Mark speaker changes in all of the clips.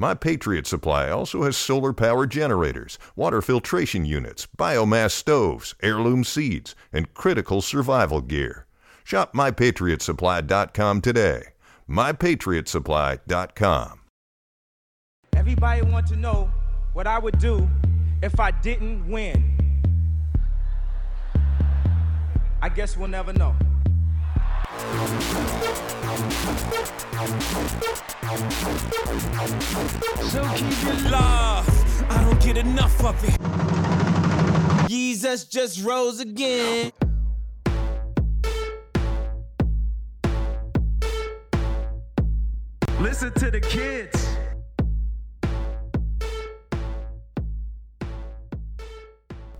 Speaker 1: My Patriot Supply also has solar power generators, water filtration units, biomass stoves, heirloom seeds, and critical survival gear. Shop mypatriotsupply.com today. mypatriotsupply.com.
Speaker 2: Everybody want to know what I would do if I didn't win. I guess we'll never know.
Speaker 3: So keep it love. I don't get enough of it. Jesus just rose again.
Speaker 4: Listen to the kids.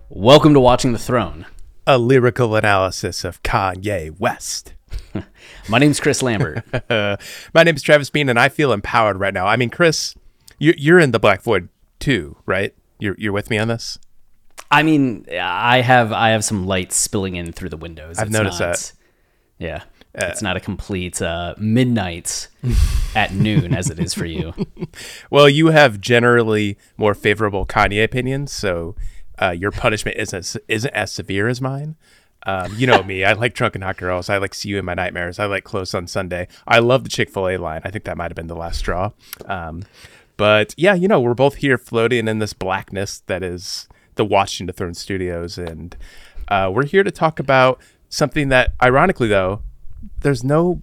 Speaker 5: Welcome to Watching the Throne.
Speaker 6: A lyrical analysis of Kanye West.
Speaker 5: My name's Chris Lambert.
Speaker 6: My name is Travis Bean, and I feel empowered right now. I mean, Chris, you, you're in the Black Void too, right? You're you're with me on this.
Speaker 5: I mean, I have I have some light spilling in through the windows.
Speaker 6: I've noticed that.
Speaker 5: Yeah, it's not a complete uh, midnight at noon as it is for you.
Speaker 6: Well, you have generally more favorable Kanye opinions, so uh, your punishment isn't isn't as severe as mine. Um, you know me. I like drunken hot girls. I like see you in my nightmares. I like close on Sunday. I love the Chick Fil A line. I think that might have been the last straw. Um, but yeah, you know, we're both here floating in this blackness that is the Watching the Throne Studios, and uh, we're here to talk about something that, ironically, though, there's no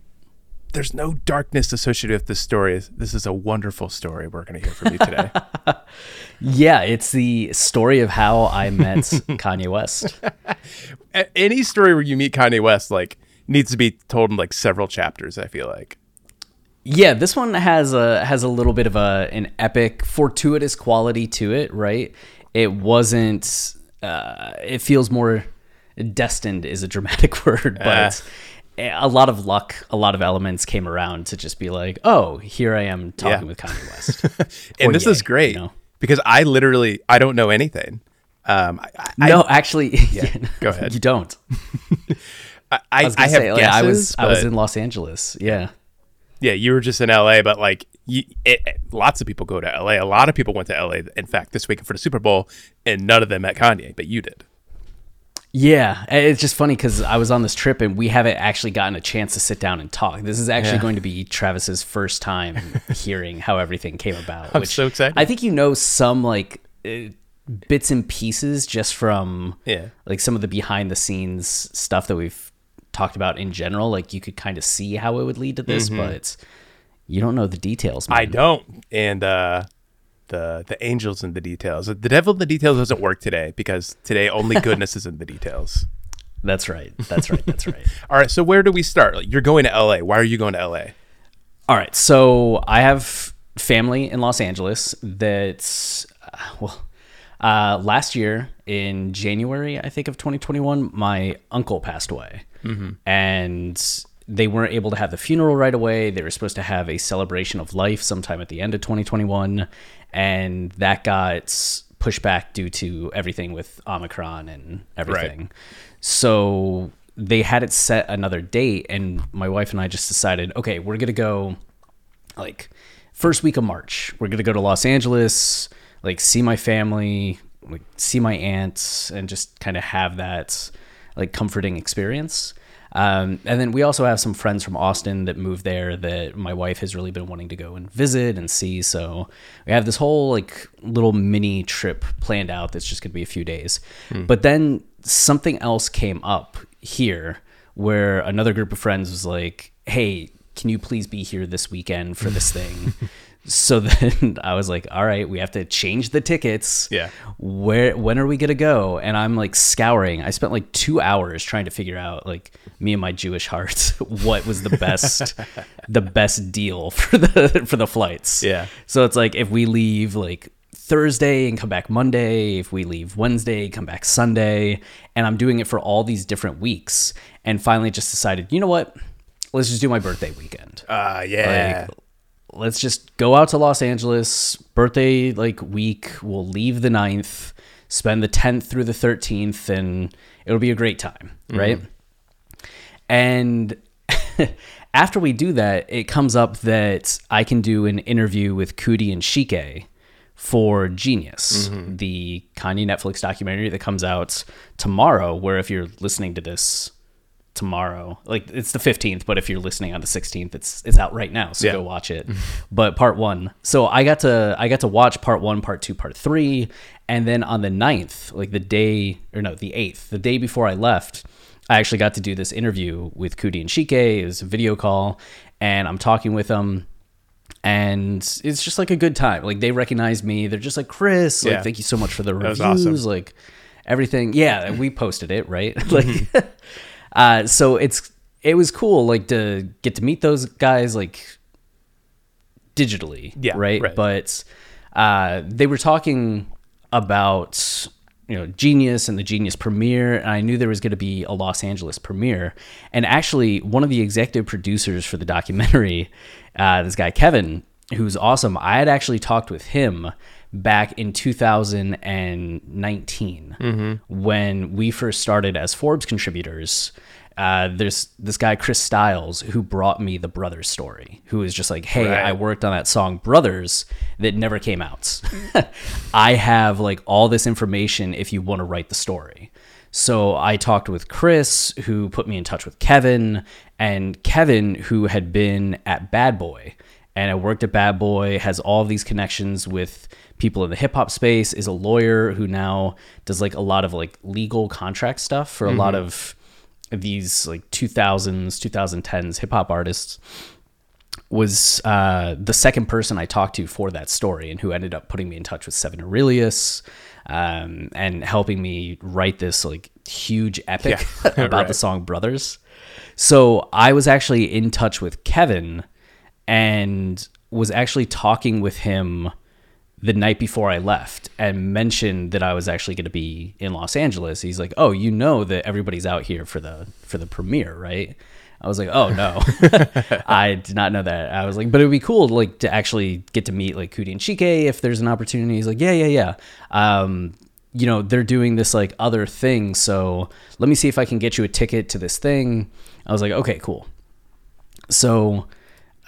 Speaker 6: there's no darkness associated with this story. This is a wonderful story we're going to hear from you today.
Speaker 5: Yeah, it's the story of how I met Kanye West.
Speaker 6: Any story where you meet Kanye West, like, needs to be told in like several chapters. I feel like.
Speaker 5: Yeah, this one has a has a little bit of a an epic, fortuitous quality to it, right? It wasn't. Uh, it feels more destined is a dramatic word, but a lot of luck, a lot of elements came around to just be like, oh, here I am talking
Speaker 6: Yeah.
Speaker 5: with Kanye West.
Speaker 6: and
Speaker 5: Or
Speaker 6: this
Speaker 5: Ye,
Speaker 6: is great
Speaker 5: you know?
Speaker 6: because I literally I don't know anything. Um, I, I,
Speaker 5: no, actually,
Speaker 6: go ahead.
Speaker 5: You don't.
Speaker 6: I, I,
Speaker 5: I was gonna
Speaker 6: have
Speaker 5: say,
Speaker 6: guesses.
Speaker 5: like, I was I was in Los Angeles. Yeah.
Speaker 6: yeah, you were just in LA, but like you, it, it- lots of people go to LA. A lot of people went to LA. In fact, this weekend for the Super Bowl, and none of them met Kanye, but you did.
Speaker 5: Yeah, it's just funny because I was on this trip and we haven't actually gotten a chance to sit down and talk. This is actually
Speaker 6: Yeah.
Speaker 5: going to be Travis's first time hearing how everything came about.
Speaker 6: I'm so excited.
Speaker 5: I think you know some like uh, bits and pieces just from
Speaker 6: Yeah.
Speaker 5: like some of the behind the scenes stuff that we've talked about in general. Like you could kind of see how it would lead to this, but you don't know the details. Man.
Speaker 6: Mm-hmm. I don't. And uh, the the angels in the details. The devil in the details doesn't work today because today only goodness is in the details.
Speaker 5: That's right. That's right. That's right.
Speaker 6: All right, so where do we start? Like, you're going to LA. Why are you going to LA?
Speaker 5: All right, so I have family in Los Angeles. That's uh, well, uh, last year in January, I think of 2021, my uncle passed away, and they weren't able to have the funeral right away. They were supposed to have a celebration of life sometime at the end of 2021, and that got pushed back due to everything with Omicron and everything. So they had it set another date, and my wife and I just decided, okay, we're gonna go like first week of March. We're gonna go to Los Angeles, like see my family, like see my aunts, and just kind of have that like comforting experience. Um, and then we also have some friends from Austin that moved there that my wife has really been wanting to go and visit and see. So we have this whole like little mini trip planned out that's just gonna be a few days. But then something else came up here where another group of friends was like, "Hey, can you please be here this weekend for this thing?" So then I was like, all right, we have to change the tickets.
Speaker 6: Yeah.
Speaker 5: Where when are we gonna go? And I'm like scouring. I spent like two hours trying to figure out like me and my Jewish heart what was the best the best deal for the for the flights.
Speaker 6: Yeah.
Speaker 5: So it's like if we leave like Thursday and come back Monday, if we leave Wednesday, come back Sunday, and I'm doing it for all these different weeks. And finally just decided, you know what? Let's just do my birthday weekend
Speaker 6: Uh, yeah.
Speaker 5: like let's just go out to Los Angeles birthday like week we'll leave the 9th spend the 10th through the 13th and it'll be a great time mm-hmm. right and after we do that it comes up that I can do an interview with Coodie and Chike for Genius, mm-hmm. the Kanye Netflix documentary that comes out tomorrow. Where if you're listening to this tomorrow. Like it's the 15th, but if you're listening on the 16th, it's it's out right now. So
Speaker 6: Yeah.
Speaker 5: go watch it. but part 1. So I got to I got to watch part 1, part 2, part 3, and then on the 9th, like the day or no, the 8th, the day before I left, I actually got to do this interview with Coodie and Chike. It was a video call and I'm talking with them and it's just like a good time. Like they recognize me. They're just like Chris. Like
Speaker 6: Yeah.
Speaker 5: thank you so much for the
Speaker 6: was
Speaker 5: reviews.
Speaker 6: awesome.
Speaker 5: Like everything. Yeah, we posted it right. like, mm-hmm. Uh, so it's it was cool. Like to get to meet those guys. Like digitally.
Speaker 6: Yeah,
Speaker 5: Right.
Speaker 6: right.
Speaker 5: But uh, they were talking about you know Genius and the Genius premiere, and I knew there was going to be a Los Angeles premiere. And actually, one of the executive producers for the documentary, uh, this guy Kevin, who's awesome, I had actually talked with him back in 2019 when we first started as Forbes contributors. Uh, there's this guy Chris Stiles who brought me the Brothers story, who was just like, "Hey,
Speaker 6: Right.
Speaker 5: I worked on that song Brothers that never came out. I have like all this information if you want to write the story." So I talked with Chris, who put me in touch with Kevin, and Kevin, who had been at Bad Boy and I worked at Bad Boy, has all these connections with people in the hip hop space, is a lawyer who now does like a lot of like legal contract stuff for a lot of these like 2000s, 2010s hip hop artists was uh, the second person I talked to for that story, and who ended up putting me in touch with Seven Aurelius, um, and helping me write this like huge epic about the song Brothers. So I was actually in touch with Kevin, and was actually talking with him the night before I left and mentioned that I was actually going to be in Los Angeles. He's like, "Oh, you know that everybody's out here for the for the premiere, right?" I was like, "Oh no, I did not know that." I was like, "But it would be cool, like, to actually get to meet like Coodie and Chike if there's an opportunity." He's like, "Yeah, yeah, yeah." Um, you know, they're doing this like other thing, so let me see if I can get you a ticket to this thing. I was like, "Okay, cool." So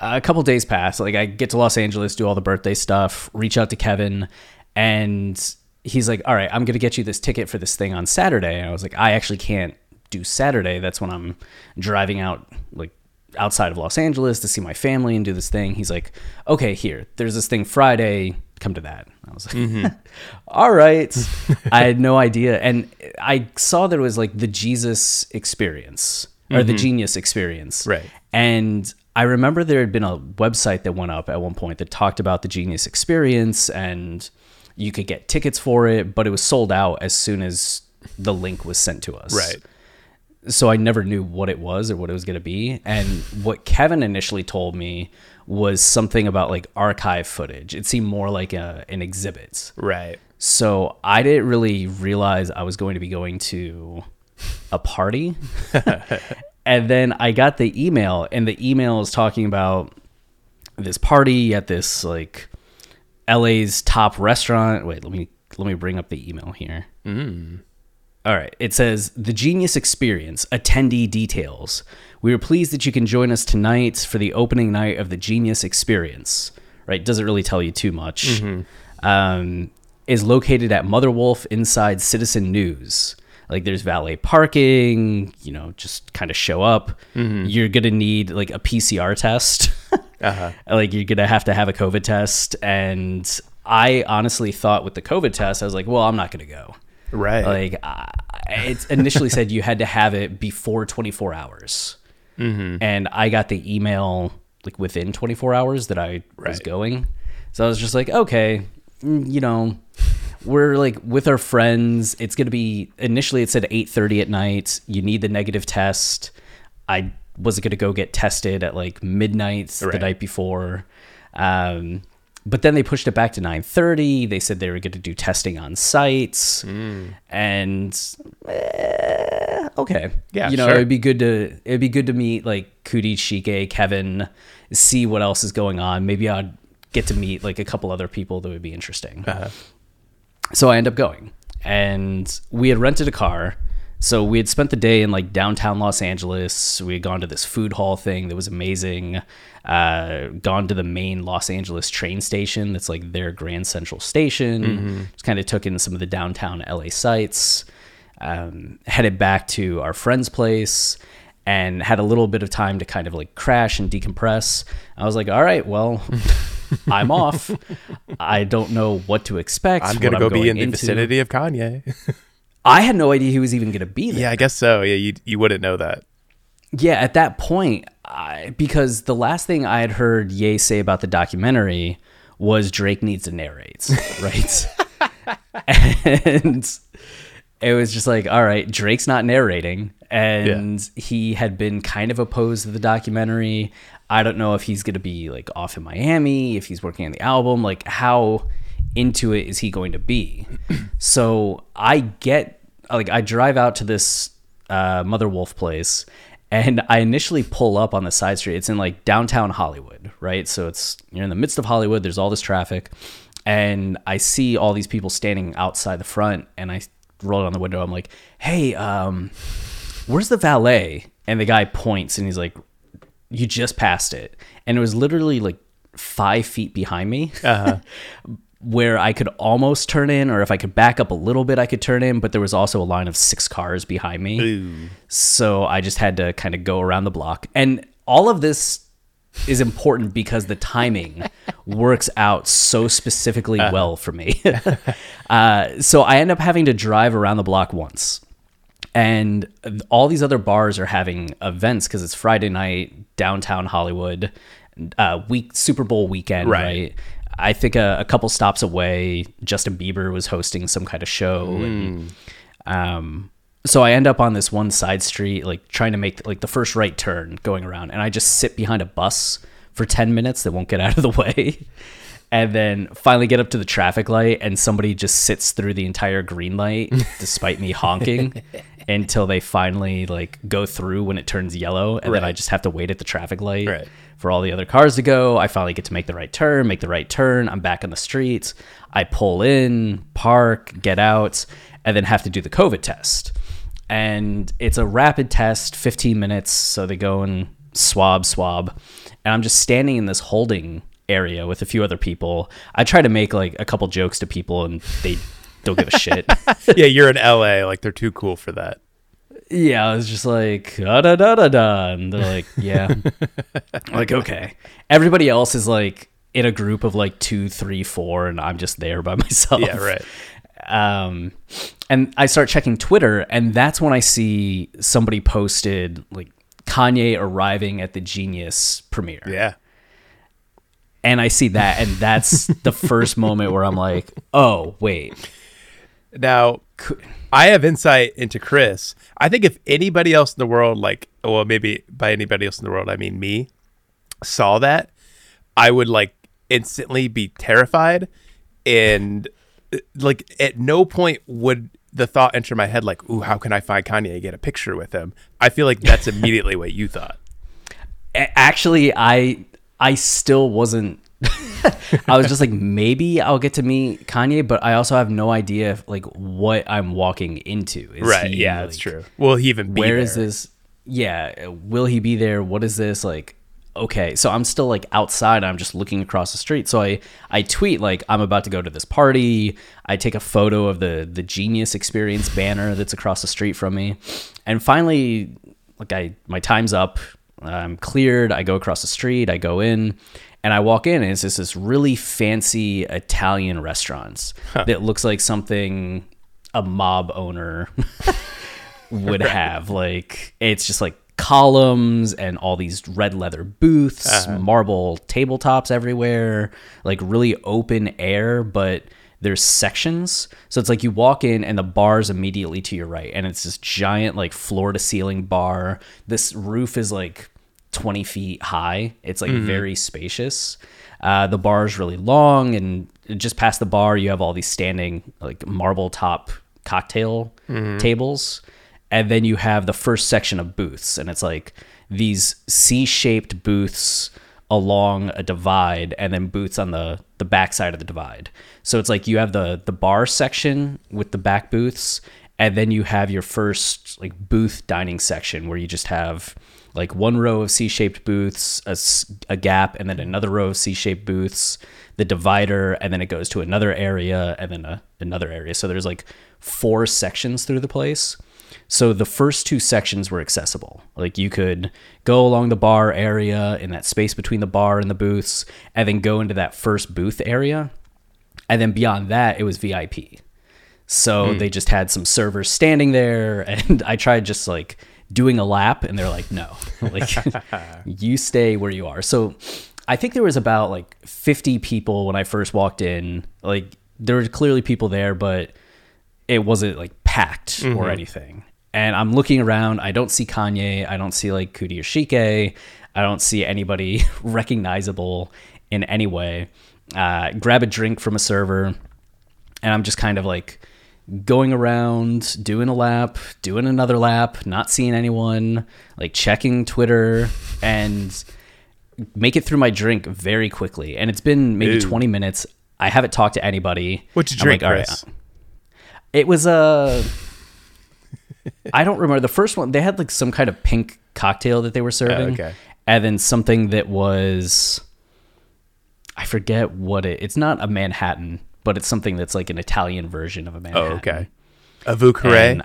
Speaker 5: a couple days pass. Like I get to Los Angeles, do all the birthday stuff, reach out to Kevin, and he's like, "All right, I'm gonna get you this ticket for this thing on Saturday." And I was like, "I actually can't do Saturday. That's when I'm driving out like outside of Los Angeles to see my family and do this thing." He's like, "Okay, here. There's this thing Friday. Come to that." I was like, mm-hmm. "All right." I had no idea, and I saw that it was like the Jesus experience or the mm-hmm. Genius experience,
Speaker 6: Right.
Speaker 5: and I remember there had been a website that went up at one point that talked about the Genius experience and you could get tickets for it, but it was sold out as soon as the link was sent to us.
Speaker 6: Right.
Speaker 5: So I never knew what it was or what it was going to be. And what Kevin initially told me was something about like archive footage. It seemed more like a, an exhibit.
Speaker 6: Right.
Speaker 5: So I didn't really realize I was going to be going to a party. and then I got the email, and the email is talking about this party at this like LA's top restaurant. Wait, let me let me bring up the email here. All right. It says The Genius Experience, attendee details. We are pleased that you can join us tonight for the opening night of the Genius Experience. Right? Doesn't really tell you too much. Um, is located at Mother Wolf inside Citizen News. Like there's valet parking, you know, just kind of show up. You're going to need like a PCR test.
Speaker 6: Uh-huh.
Speaker 5: like you're gonna have to have a COVID test. And I honestly thought with the COVID test, I was like, well, I'm not gonna go.
Speaker 6: Right.
Speaker 5: Like I, it initially said you had to have it before 24 hours, and I got the email like within 24 hours that I was going. So I was just like, okay, mm, you know, we're like with our friends. It's gonna be initially it said eight thirty at night. You need the negative test. I was gonna go get tested at like midnight the night before. Um, but then they pushed it back to 9:30. They said they were going to do testing on sites, and eh, okay,
Speaker 6: Yeah,
Speaker 5: you know,
Speaker 6: sure.
Speaker 5: it'd be good to it'd be good to meet like Coodie, Chike, Kevin, see what else is going on. Maybe I'd get to meet like a couple other people that would be interesting. So I end up going, and we had rented a car. So we had spent the day in like downtown Los Angeles. We had gone to this food hall thing that was amazing. Uh, gone to the main Los Angeles train station. That's like their Grand Central Station. Just kind of took in some of the downtown LA sites. Um, headed back to our friend's place and had a little bit of time to kind of like crash and decompress. I was like, all right, well, I'm off. I don't know what to expect.
Speaker 6: I'm gonna go be
Speaker 5: going
Speaker 6: in the
Speaker 5: into.
Speaker 6: vicinity of Kanye.
Speaker 5: I had no idea he was even going to be there.
Speaker 6: yeah, I guess so. Yeah, you you wouldn't know that.
Speaker 5: Yeah, at that point, I, because the last thing I had heard Ye say about the documentary was Drake needs to narrate, right? and it was just like, all right, Drake's not narrating, and he had been kind of opposed to the documentary. I don't know if he's going to be like off in Miami, if he's working on the album, like how into it is he going to be? so I get like I drive out to this uh, Mother Wolf place, and I initially pull up on the side street. It's in like downtown Hollywood, right? So it's you're in the midst of Hollywood. There's all this traffic, and I see all these people standing outside the front, and I roll down the window. I'm like, "Hey, um, where's the valet?" And the guy points, and he's like, "You just passed it," and it was literally like five feet behind me. where I could almost turn in, or if I could back up a little bit, I could turn in, but there was also a line of six cars behind me. So I just had to kind of go around the block. And all of this is important because the timing works out so specifically well for me. uh, so I end up having to drive around the block once. And all these other bars are having events because it's Friday night, downtown Hollywood, uh, week Super Bowl weekend,
Speaker 6: Right.
Speaker 5: right? I think a, a couple stops away, Justin Bieber was hosting some kind of show, and um, so I end up on this one side street, like trying to make like the first right turn going around, and I just sit behind a bus for ten minutes that won't get out of the way, and then finally get up to the traffic light, and somebody just sits through the entire green light despite me honking. Until they finally like go through when it turns yellow, and then I just have to wait at the traffic light
Speaker 6: Right.
Speaker 5: for all the other cars to go. I finally get to make the right turn, make the right turn. I'm back on the streets. I pull in, park, get out, and then have to do the COVID test. And it's a rapid test, 15 minutes. So they go and swab, swab. And I'm just standing in this holding area with a few other people. I try to make like a couple jokes to people and they don't give a shit.
Speaker 6: yeah, you're in LA. Like they're too cool for that.
Speaker 5: yeah, I was just like da da da da da, and they're like, yeah, like okay. Everybody else is like in a group of like two, three, four, and I'm just there by myself.
Speaker 6: Yeah, right.
Speaker 5: Um, and I start checking Twitter, and that's when I see somebody posted like Kanye arriving at the Genius premiere.
Speaker 6: Yeah.
Speaker 5: and I see that, and that's the first moment where I'm like, oh wait,
Speaker 6: Now, I have insight into Chris. I think if anybody else in the world, like, well, maybe by anybody else in the world, I mean me, saw that, I would like instantly be terrified. And uh, like, at no point would the thought enter my head, like, ooh, how can I find Kanye and get a picture with him? I feel like that's immediately what you thought.
Speaker 5: Actually i i still wasn't i was just like maybe i'll get to meet kanye but i also have no idea if, like what i'm walking into. Is
Speaker 6: right.
Speaker 5: he,
Speaker 6: yeah, that's true. Will he even be
Speaker 5: Where is
Speaker 6: there?
Speaker 5: this? Yeah will he be there? What is this? Like okay so i'm still like outside. I'm just looking across the street. So i i tweet like i'm about to go to this party. I take a photo of the the genius experience banner that's across the street from me. And finally like i my time's up. I'm cleared. I go across the street. I go in and I walk in and it's just this really fancy Italian restaurant that looks like something a mob owner would have. Like it's just like columns and all these red leather booths, uh-huh. marble tabletops everywhere, like really open air, but there's sections. So it's like you walk in and the bar's immediately to your right, and it's this giant like floor to ceiling bar. This roof is like 20 feet high. It's like very spacious. Uh, the bar is really long, and just past the bar, you have all these standing like marble top cocktail tables, and then you have the first section of booths, and it's like these C-shaped booths along a divide, and then booths on the the back side of the divide. So it's like you have the the bar section with the back booths, and then you have your first like booth dining section where you just have like one row of C-shaped booths, a gap, and then another row of C-shaped booths, the divider, and then it goes to another area, and then a, another area. So there's like four sections through the place. So the first two sections were accessible. Like you could go along the bar area in that space between the bar and the booths, and then go into that first booth area. And then beyond that, it was VIP. So hmm. they just had some servers standing there, and I tried just like doing a lap, and they're like, no, like you stay where you are. So I think there was about like 50 people when I first walked in. Like there were clearly people there, but it wasn't like packed or anything. And I'm looking around. I don't see Kanye. I don't see like Coodie or Chike. I don't see anybody recognizable in any way. Uh, grab a drink from a server, and I'm just kind of like going around, doing a lap, doing another lap, not seeing anyone, like checking Twitter, and make it through my drink very quickly. And it's been maybe
Speaker 6: Ooh.
Speaker 5: 20 minutes. I haven't talked to anybody.
Speaker 6: What'd you
Speaker 5: I'm
Speaker 6: drink,
Speaker 5: like, all right,
Speaker 6: Chris?
Speaker 5: Uh, it was a. I don't remember the first one. They had like some kind of pink cocktail that they were serving, oh,
Speaker 6: okay.
Speaker 5: and then something that was. I forget what it. It's not a Manhattan, but it's something that's like an Italian version of a
Speaker 6: oh,
Speaker 5: Manhattan.
Speaker 6: Oh, okay. A.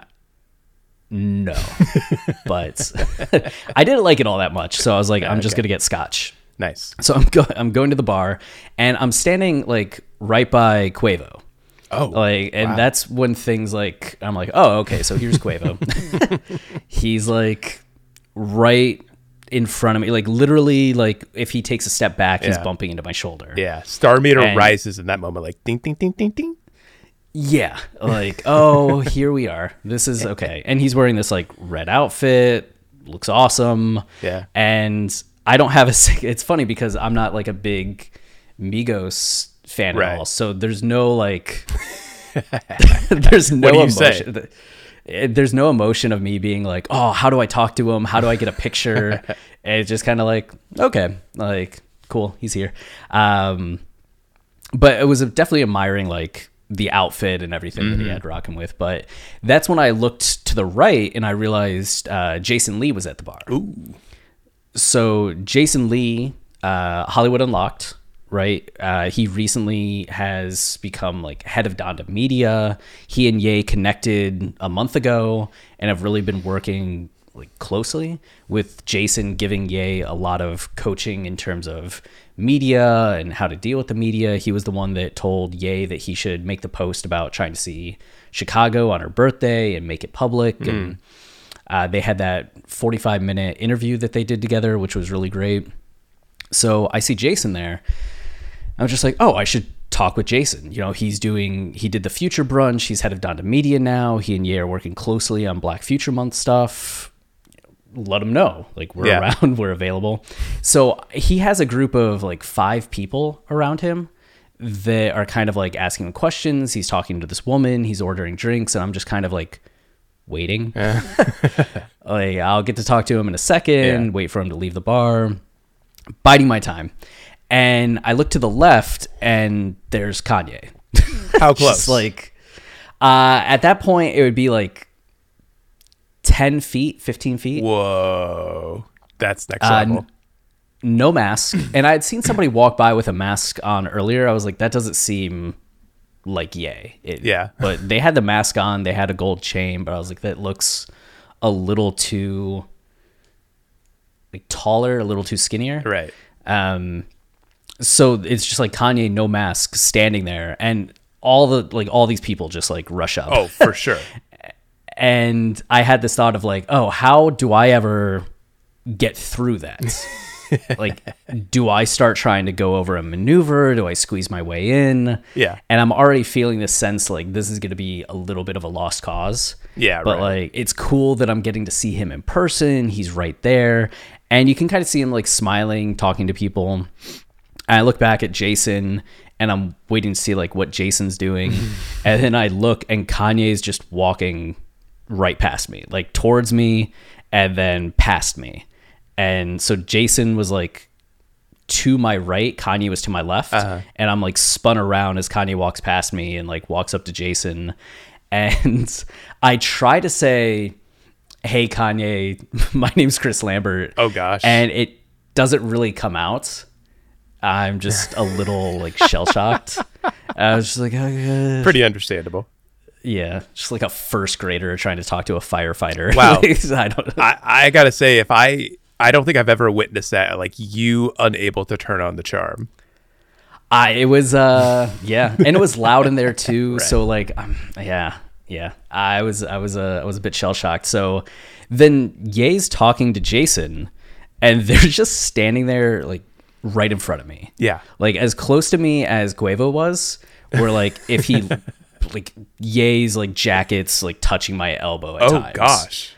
Speaker 5: And- No, but I didn't like it all that much, so I was like, I'm just
Speaker 6: okay.
Speaker 5: gonna get scotch.
Speaker 6: Nice.
Speaker 5: So I'm go- I'm going to the bar, and I'm standing like right by Quavo.
Speaker 6: Oh,
Speaker 5: Like, and that's when things like I'm like, oh, okay, so here's Quavo. He's like right in front of me, like literally, like if he takes a step back, he's bumping into my shoulder.
Speaker 6: yeah. Star meter
Speaker 5: And-
Speaker 6: rises in that moment, like ding, ding, ding, ding, ding.
Speaker 5: Yeah, like oh, here we are. This is okay, and he's wearing this like red outfit, looks awesome.
Speaker 6: Yeah.
Speaker 5: and I don't have a. It's funny because I'm not like a big Migos fan
Speaker 6: Right.
Speaker 5: at all, so there's no like, there's no
Speaker 6: you say?
Speaker 5: Emotion. Eh, There's no emotion of me being like, oh, how do I talk to him? How do I get a picture? And it's just kind of like, okay, like cool, he's here. Um, but it was definitely admiring like the outfit and everything that he had rocking with. But that's when I looked to the right and I realized uh, Jason Lee was at the bar. Ooh. So Jason Lee, uh, Hollywood Unlocked, right? Uh, he recently has become like head of Donda Media. He and Ye connected a month ago and have really been working like closely with Jason giving Ye a lot of coaching in terms of media and how to deal with the media. He was the one that told Ye that he should make the post about trying to see Chicago on her birthday and make it public. And uh, they had that 45 minute interview that they did together, which was really great. So I see Jason there. I was just like, oh, I should talk with Jason. You know, he's doing, he did the Future Brunch. He's head of Donda Media now. He and Ye are working closely on Black Future Month stuff. Let him know. Like, we're
Speaker 6: Yeah.
Speaker 5: around, we're available. So he has a group of like five people around him that are kind of like asking him questions. He's talking to this woman, he's ordering drinks, and I'm just kind of like waiting. like, I'll get to talk to him in a second,
Speaker 6: Yeah.
Speaker 5: wait for him to leave the bar biding my time. And I look to the left and there's Kanye.
Speaker 6: How close?
Speaker 5: Like uh at that point it would be like 10 feet, 15 feet.
Speaker 6: Whoa. That's next
Speaker 5: Uh,
Speaker 6: level.
Speaker 5: n- no mask. and I had seen somebody walk by with a mask on earlier. I was like, that doesn't seem like Ye. It,
Speaker 6: Yeah.
Speaker 5: But they had the mask on, they had a gold chain, but I was like, that looks a little too like taller, a little too skinnier.
Speaker 6: right.
Speaker 5: Um, so it's just like Kanye, no mask, standing there, and all the like all these people just like rush up.
Speaker 6: Oh, for sure.
Speaker 5: And I had this thought of like, oh, how do I ever get through that. like, do I start trying to go over a maneuver? Do I squeeze my way in?
Speaker 6: Yeah.
Speaker 5: And I'm already feeling this sense like this is going to be a little bit of a lost cause.
Speaker 6: Yeah,
Speaker 5: But
Speaker 6: right.
Speaker 5: like, it's cool that I'm getting to see him in person. He's right there. And you can kind of see him like smiling, talking to people. And I look back at Jason and I'm waiting to see like what Jason's doing. and then I look and Kanye's just walking right past me, like towards me and then past me. And so Jason was like to my right, Kanye was to my left, uh-huh. and I'm like spun around as Kanye walks past me and like walks up to Jason. And I try to say, Hey Kanye, my name's Chris Lambert.
Speaker 6: Oh, gosh.
Speaker 5: And it doesn't really come out. I'm just a little like shell shocked. I was just like, "Uh,
Speaker 6: Pretty understandable.
Speaker 5: yeah, just like a first grader trying to talk to a firefighter.
Speaker 6: Wow.
Speaker 5: I don't.
Speaker 6: I, I gotta say, if I I don't think I've ever witnessed that, like you unable to turn on the charm.
Speaker 5: I it was uh yeah, and it was loud in there too. So like um, yeah yeah, I was I was uh, I was a bit shell shocked. So then Ye's talking to Jason, and they're just standing there like right in front of me.
Speaker 6: Yeah.
Speaker 5: like as close to me as Quavo was. Where like if he like Ye's like jackets like touching my elbow at
Speaker 6: Oh
Speaker 5: times.
Speaker 6: gosh.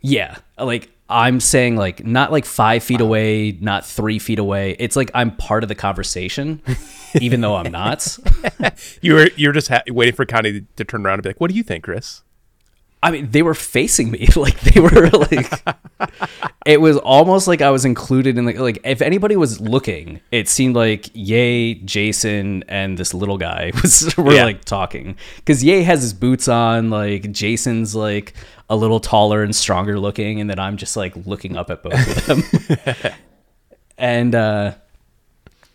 Speaker 5: Yeah. Like I'm saying like not like five feet away, not three feet away. It's like I'm part of the conversation, even though I'm not.
Speaker 6: You were you're just ha- waiting for Kanye to turn around and be like, "What do you think, Chris?"
Speaker 5: I mean, they were facing me. Like they were like it was almost like I was included in like like if anybody was looking, it seemed like Ye, Jason, and this little guy was were
Speaker 6: Yeah.
Speaker 5: like talking. Cause Ye has his boots on, like Jason's like a little taller and stronger looking, and then I'm just like looking up at both of them. and uh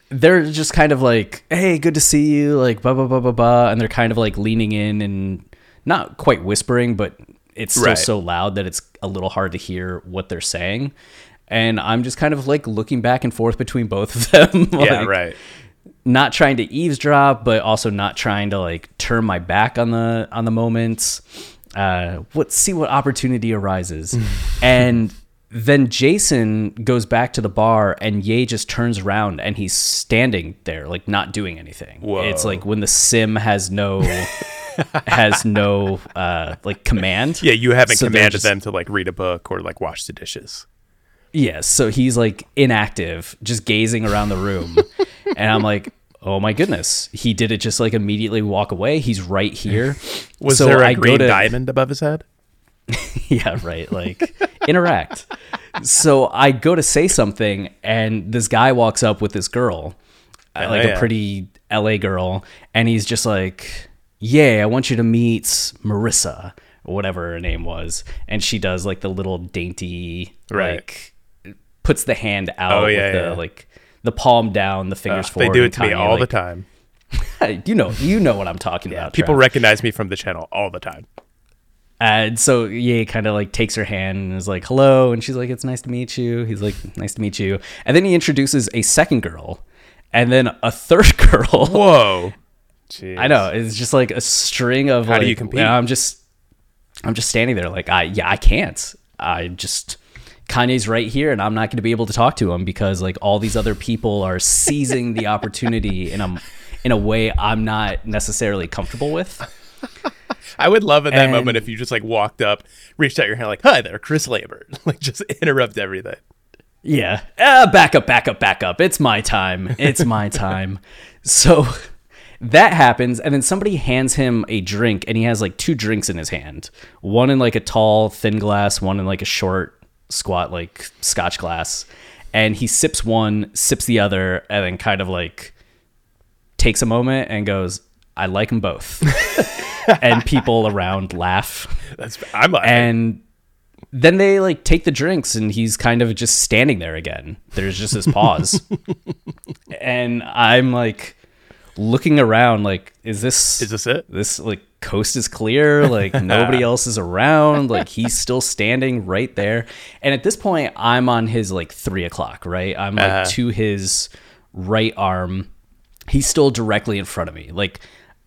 Speaker 5: they're just kind of like, "Hey, good to see you," like blah blah blah blah blah, and they're kind of like leaning in and not quite whispering, but it's still
Speaker 6: Right.
Speaker 5: so loud that it's a little hard to hear what they're saying. And I'm just kind of like looking back and forth between both of them,
Speaker 6: yeah, right.
Speaker 5: not trying to eavesdrop, but also not trying to like turn my back on the on the moments. Uh, what see what opportunity arises, and then Jason goes back to the bar, and Ye just turns around and he's standing there, like not doing anything.
Speaker 6: Whoa.
Speaker 5: It's like when the sim has no has no uh, like command.
Speaker 6: Yeah, you haven't
Speaker 5: So
Speaker 6: commanded
Speaker 5: just-
Speaker 6: them to like read a book or like wash the dishes.
Speaker 5: Yes, so he's like inactive, just gazing around the room. and I'm like, oh my goodness. He did it just like immediately walk away. He's right here.
Speaker 6: Was
Speaker 5: So
Speaker 6: there a
Speaker 5: I
Speaker 6: green
Speaker 5: to-
Speaker 6: diamond above his head?
Speaker 5: yeah, right. Like interact. So I go to say something, and this guy walks up with this girl, uh, like
Speaker 6: yeah.
Speaker 5: a pretty LA girl, and he's just like, "Yeah, I want you to meet Marissa, or whatever her name was." And she does like the little dainty,
Speaker 6: Right.
Speaker 5: like puts the hand out,
Speaker 6: Oh, yeah,
Speaker 5: with the
Speaker 6: yeah.
Speaker 5: like the palm down, the fingers
Speaker 6: Uh,
Speaker 5: forward.
Speaker 6: they do it to me all the time.
Speaker 5: You know, you know what I'm talking about.
Speaker 6: People
Speaker 5: Trev.
Speaker 6: recognize me from the channel all the time.
Speaker 5: And so Ye kind of like takes her hand and is like, hello. And she's like, it's nice to meet you. He's like, nice to meet you. And then he introduces a second girl and then a third girl.
Speaker 6: Whoa. Jeez.
Speaker 5: I know. It's just like a string of
Speaker 6: How
Speaker 5: like,
Speaker 6: do you compete?
Speaker 5: and I'm just, I'm just standing there like, I, yeah, I can't. I just, Kanye's right here and I'm not going to be able to talk to him because like all these other people are seizing the opportunity in a, in a way I'm not necessarily comfortable with.
Speaker 6: I would love at that
Speaker 5: And-
Speaker 6: moment if you just like walked up, reached out your hand, like, "Hi there, Chris Lambert," like just interrupt everything.
Speaker 5: Yeah. Uh, back up, back up, back up. It's my time. It's my time. So that happens. And then somebody hands him a drink, and he has like two drinks in his hand one in like a tall, thin glass, one in like a short, squat, like scotch glass. And he sips one, sips the other, and then kind of like takes a moment and goes, I like them both. and people around laugh
Speaker 6: That's I'm laughing.
Speaker 5: and then they like take the drinks and he's kind of just standing there again there's just this pause and i'm like looking around like is this
Speaker 6: Is this it?
Speaker 5: this like coast is clear like nobody else is around like he's still standing right there and at this point i'm on his like three o'clock right i'm like
Speaker 6: Uh-huh.
Speaker 5: to his right arm he's still directly in front of me like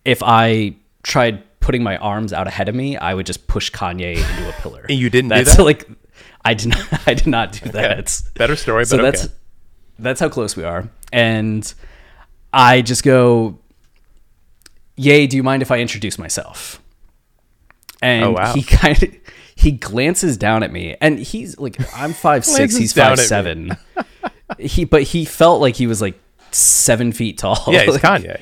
Speaker 5: if i tried putting my arms out ahead of me i would just push kanye into a pillar
Speaker 6: And you didn't do
Speaker 5: that's
Speaker 6: that?
Speaker 5: like I did not. I did not do that.
Speaker 6: Better story,
Speaker 5: so
Speaker 6: but
Speaker 5: that's that's how close we are. And I just go, "Ye! Do you mind if I introduce myself?" And
Speaker 6: Oh, wow.
Speaker 5: he kind of he glances down at me, and he's like, "I'm five six. He's five seven. he but he felt like he was like seven feet tall.
Speaker 6: Yeah, he's
Speaker 5: Like,
Speaker 6: Kanye.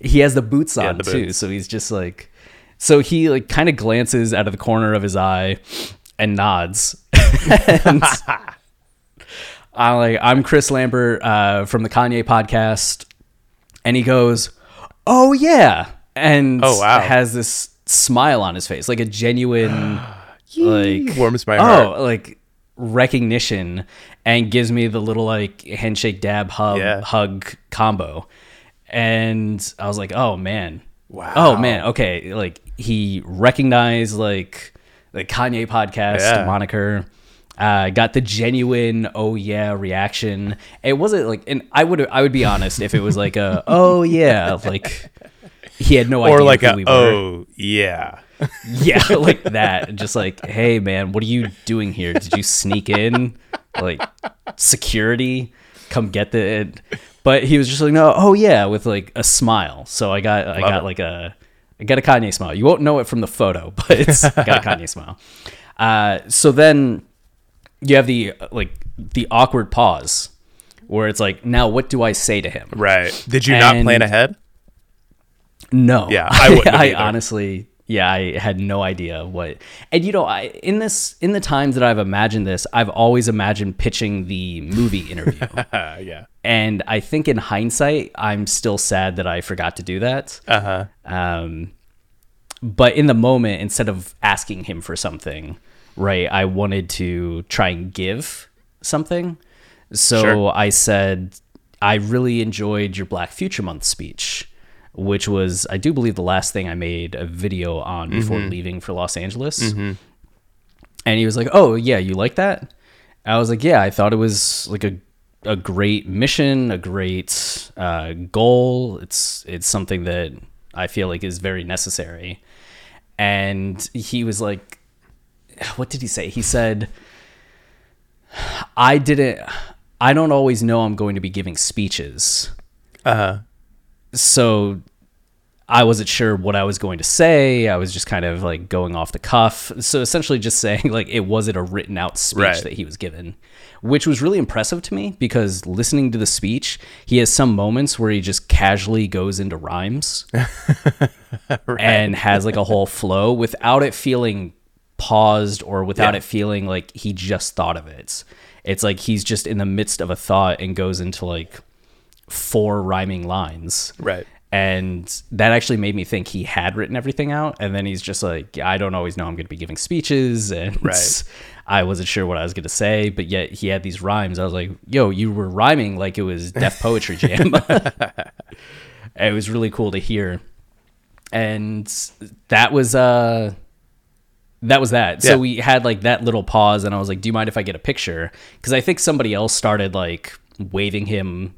Speaker 5: he has the boots on
Speaker 6: the
Speaker 5: too
Speaker 6: boots.
Speaker 5: so he's just like so he like kind of glances out of the corner of his eye and nods and i'm like i'm chris lambert uh, from the kanye podcast and he goes oh yeah and
Speaker 6: Oh, wow.
Speaker 5: has this smile on his face like a genuine like
Speaker 6: Warms my
Speaker 5: oh,
Speaker 6: heart.
Speaker 5: oh like recognition and gives me the little like handshake dab hug
Speaker 6: Yeah.
Speaker 5: hug combo and i was like oh man oh,
Speaker 6: Wow.
Speaker 5: oh man okay like he recognized like the kanye podcast
Speaker 6: Yeah.
Speaker 5: moniker uh, got the genuine oh yeah reaction it wasn't like and i would i would be honest if it was like a oh yeah like he had no idea
Speaker 6: Or like
Speaker 5: who
Speaker 6: a
Speaker 5: we were.
Speaker 6: oh yeah.
Speaker 5: Yeah, like that. Just like, hey man, what are you doing here? Did you sneak in? Like security, come get the. But he was just like, no, oh yeah, with like a smile. So I got, I got
Speaker 6: it.
Speaker 5: like a, I got a Kanye smile. You won't know it from the photo, but it's I got a Kanye smile. Uh, so then you have the like the awkward pause where it's like, now what do I say to him?
Speaker 6: Right. Did you not plan ahead?
Speaker 5: No.
Speaker 6: Yeah, I wouldn't
Speaker 5: I, honestly, yeah, I had no idea what. And you know, I in this in the times that I've imagined this, I've always imagined pitching the movie interview.
Speaker 6: Uh, yeah.
Speaker 5: and I think in hindsight, I'm still sad that I forgot to do that.
Speaker 6: Uh huh.
Speaker 5: Um, but in the moment, instead of asking him for something, right, I wanted to try and give something. So
Speaker 6: Sure.
Speaker 5: I said, I really enjoyed your Black Future Month speech, which was, I do believe, the last thing I made a video on before leaving for Los Angeles. And he was like, "Oh yeah, you like that?" I was like, "Yeah, I thought it was like a a great mission, a great uh, goal. It's it's something that I feel like is very necessary." And he was like, "What did he say?" He said, "I didn't. I don't always know I'm going to be giving speeches."
Speaker 6: Uh huh.
Speaker 5: so I wasn't sure what I was going to say. I was just kind of like going off the cuff. So essentially just saying like it wasn't a written out speech
Speaker 6: Right.
Speaker 5: that he was given, which was really impressive to me because listening to the speech, he has some moments where he just casually goes into rhymes and has like a whole flow without it feeling paused or without
Speaker 6: Yeah.
Speaker 5: it feeling like he just thought of it. It's like he's just in the midst of a thought and goes into like four rhyming lines.
Speaker 6: Right.
Speaker 5: And that actually made me think he had written everything out. And then he's just like, I don't always know I'm going to be giving speeches. And
Speaker 6: Right.
Speaker 5: I wasn't sure what I was going to say. But yet he had these rhymes. I was like, yo, you were rhyming like it was Def Poetry Jam. it was really cool to hear. And that was, uh, that was that. So
Speaker 6: Yeah.
Speaker 5: we had like that little pause, and I was like, "Do you mind if I get a picture?" Because I think somebody else started like waving him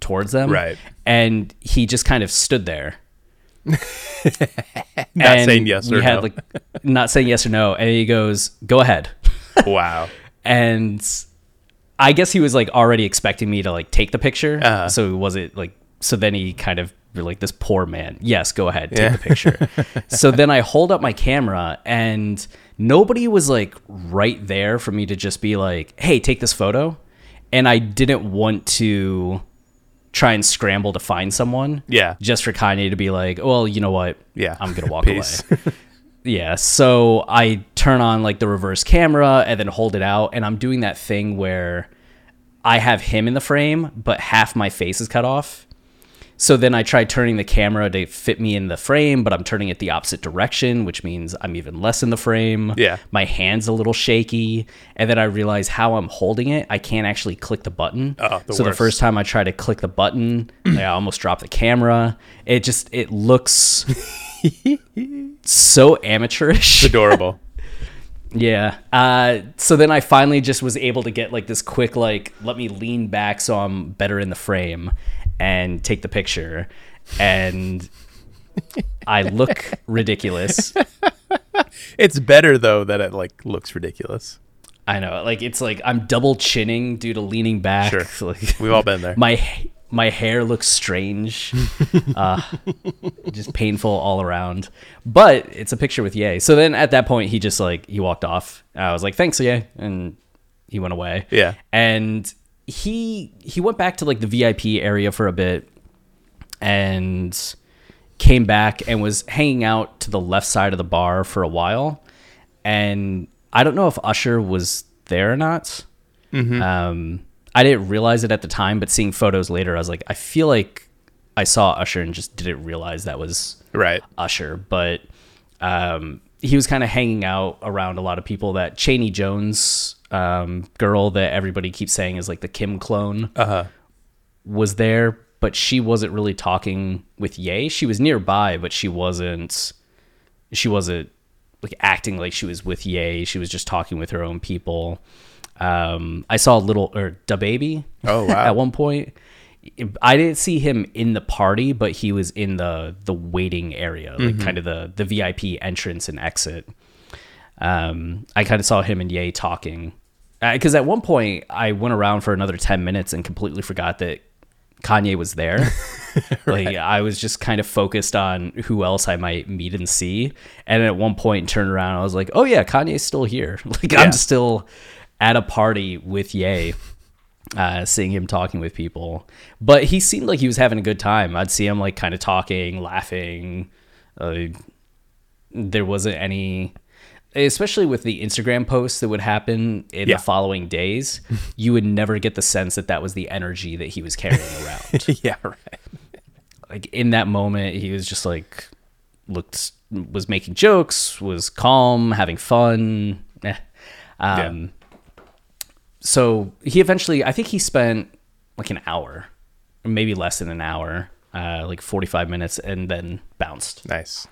Speaker 5: towards them,
Speaker 6: Right.
Speaker 5: And he just kind of stood there,
Speaker 6: Not
Speaker 5: and
Speaker 6: saying yes or
Speaker 5: we had
Speaker 6: no.
Speaker 5: like not saying yes or no, and he goes, "Go ahead,"
Speaker 6: wow.
Speaker 5: and I guess he was like already expecting me to like take the picture,
Speaker 6: Uh-huh.
Speaker 5: so was it like so? Then he kind of be like this poor man. Yes, go ahead, take
Speaker 6: Yeah.
Speaker 5: the picture. so then I hold up my camera, and nobody was like right there for me to just be like, "Hey, take this photo," and I didn't want to try and scramble to find someone.
Speaker 6: Yeah.
Speaker 5: just for Kanye to be like, "Well, you know what?
Speaker 6: Yeah.
Speaker 5: I'm gonna walk away." Yeah, so I turn on like the reverse camera and then hold it out, and I'm doing that thing where I have him in the frame, but half my face is cut off. So then I try turning the camera to fit me in the frame, but I'm turning it the opposite direction, which means I'm even less in the frame.
Speaker 6: Yeah.
Speaker 5: My hand's a little shaky. And then I realize how I'm holding it, I can't actually click the button.
Speaker 6: Oh, the
Speaker 5: so the first time I try to click the button, I almost drop the camera. It just it looks so amateurish.
Speaker 6: Adorable.
Speaker 5: Yeah. Uh, so then I finally just was able to get like this quick, like, let me lean back so I'm better in the frame and take the picture. And I look ridiculous.
Speaker 6: It's better though that it like looks ridiculous.
Speaker 5: I know, like it's like I'm double chinning due to leaning back.
Speaker 6: Sure.
Speaker 5: Like
Speaker 6: We've all been there.
Speaker 5: my my hair looks strange, uh, just painful all around. But it's a picture with Ye. So then at that point, he just like he walked off. I was like, "Thanks, Ye," and he went away.
Speaker 6: Yeah.
Speaker 5: and he he went back to like the VIP area for a bit, and came back and was hanging out to the left side of the bar for a while. And I don't know if Usher was there or not. Um, I didn't realize it at the time, but seeing photos later, I was like, I feel like I saw Usher and just didn't realize that was
Speaker 6: Right.
Speaker 5: Usher. But um, he was kind of hanging out around a lot of people. That Chaney Jones um, girl that everybody keeps saying is like the Kim clone
Speaker 6: Uh-huh.
Speaker 5: was there, but she wasn't really talking with Ye. She was nearby, but she wasn't. She wasn't like acting like she was with Ye. She was just talking with her own people. Um, I saw a little or da baby.
Speaker 6: Oh, wow.
Speaker 5: at one point, I didn't see him in the party, but he was in the the waiting area, like
Speaker 6: Mm-hmm.
Speaker 5: kind of the the VIP entrance and exit. Um, I kind of saw him and Ye talking because at one point I went around for another ten minutes and completely forgot that Kanye was there. Like I was just kind of focused on who else I might meet and see, and at one point turned around, I was like, "Oh yeah, Kanye's still here. Like
Speaker 6: Yeah.
Speaker 5: I'm still at a party with Ye." uh, seeing him talking with people. But he seemed like he was having a good time. I'd see him like kind of talking, laughing. Uh, there wasn't any, especially with the Instagram posts that would happen in
Speaker 6: Yeah.
Speaker 5: the following days, you would never get the sense that that was the energy that he was carrying around.
Speaker 6: yeah, right.
Speaker 5: like in that moment, he was just like looked was making jokes, was calm, having fun. Eh. Um, so he eventually i think he spent like an hour or maybe less than an hour uh, like 45 minutes and then bounced
Speaker 6: Nice.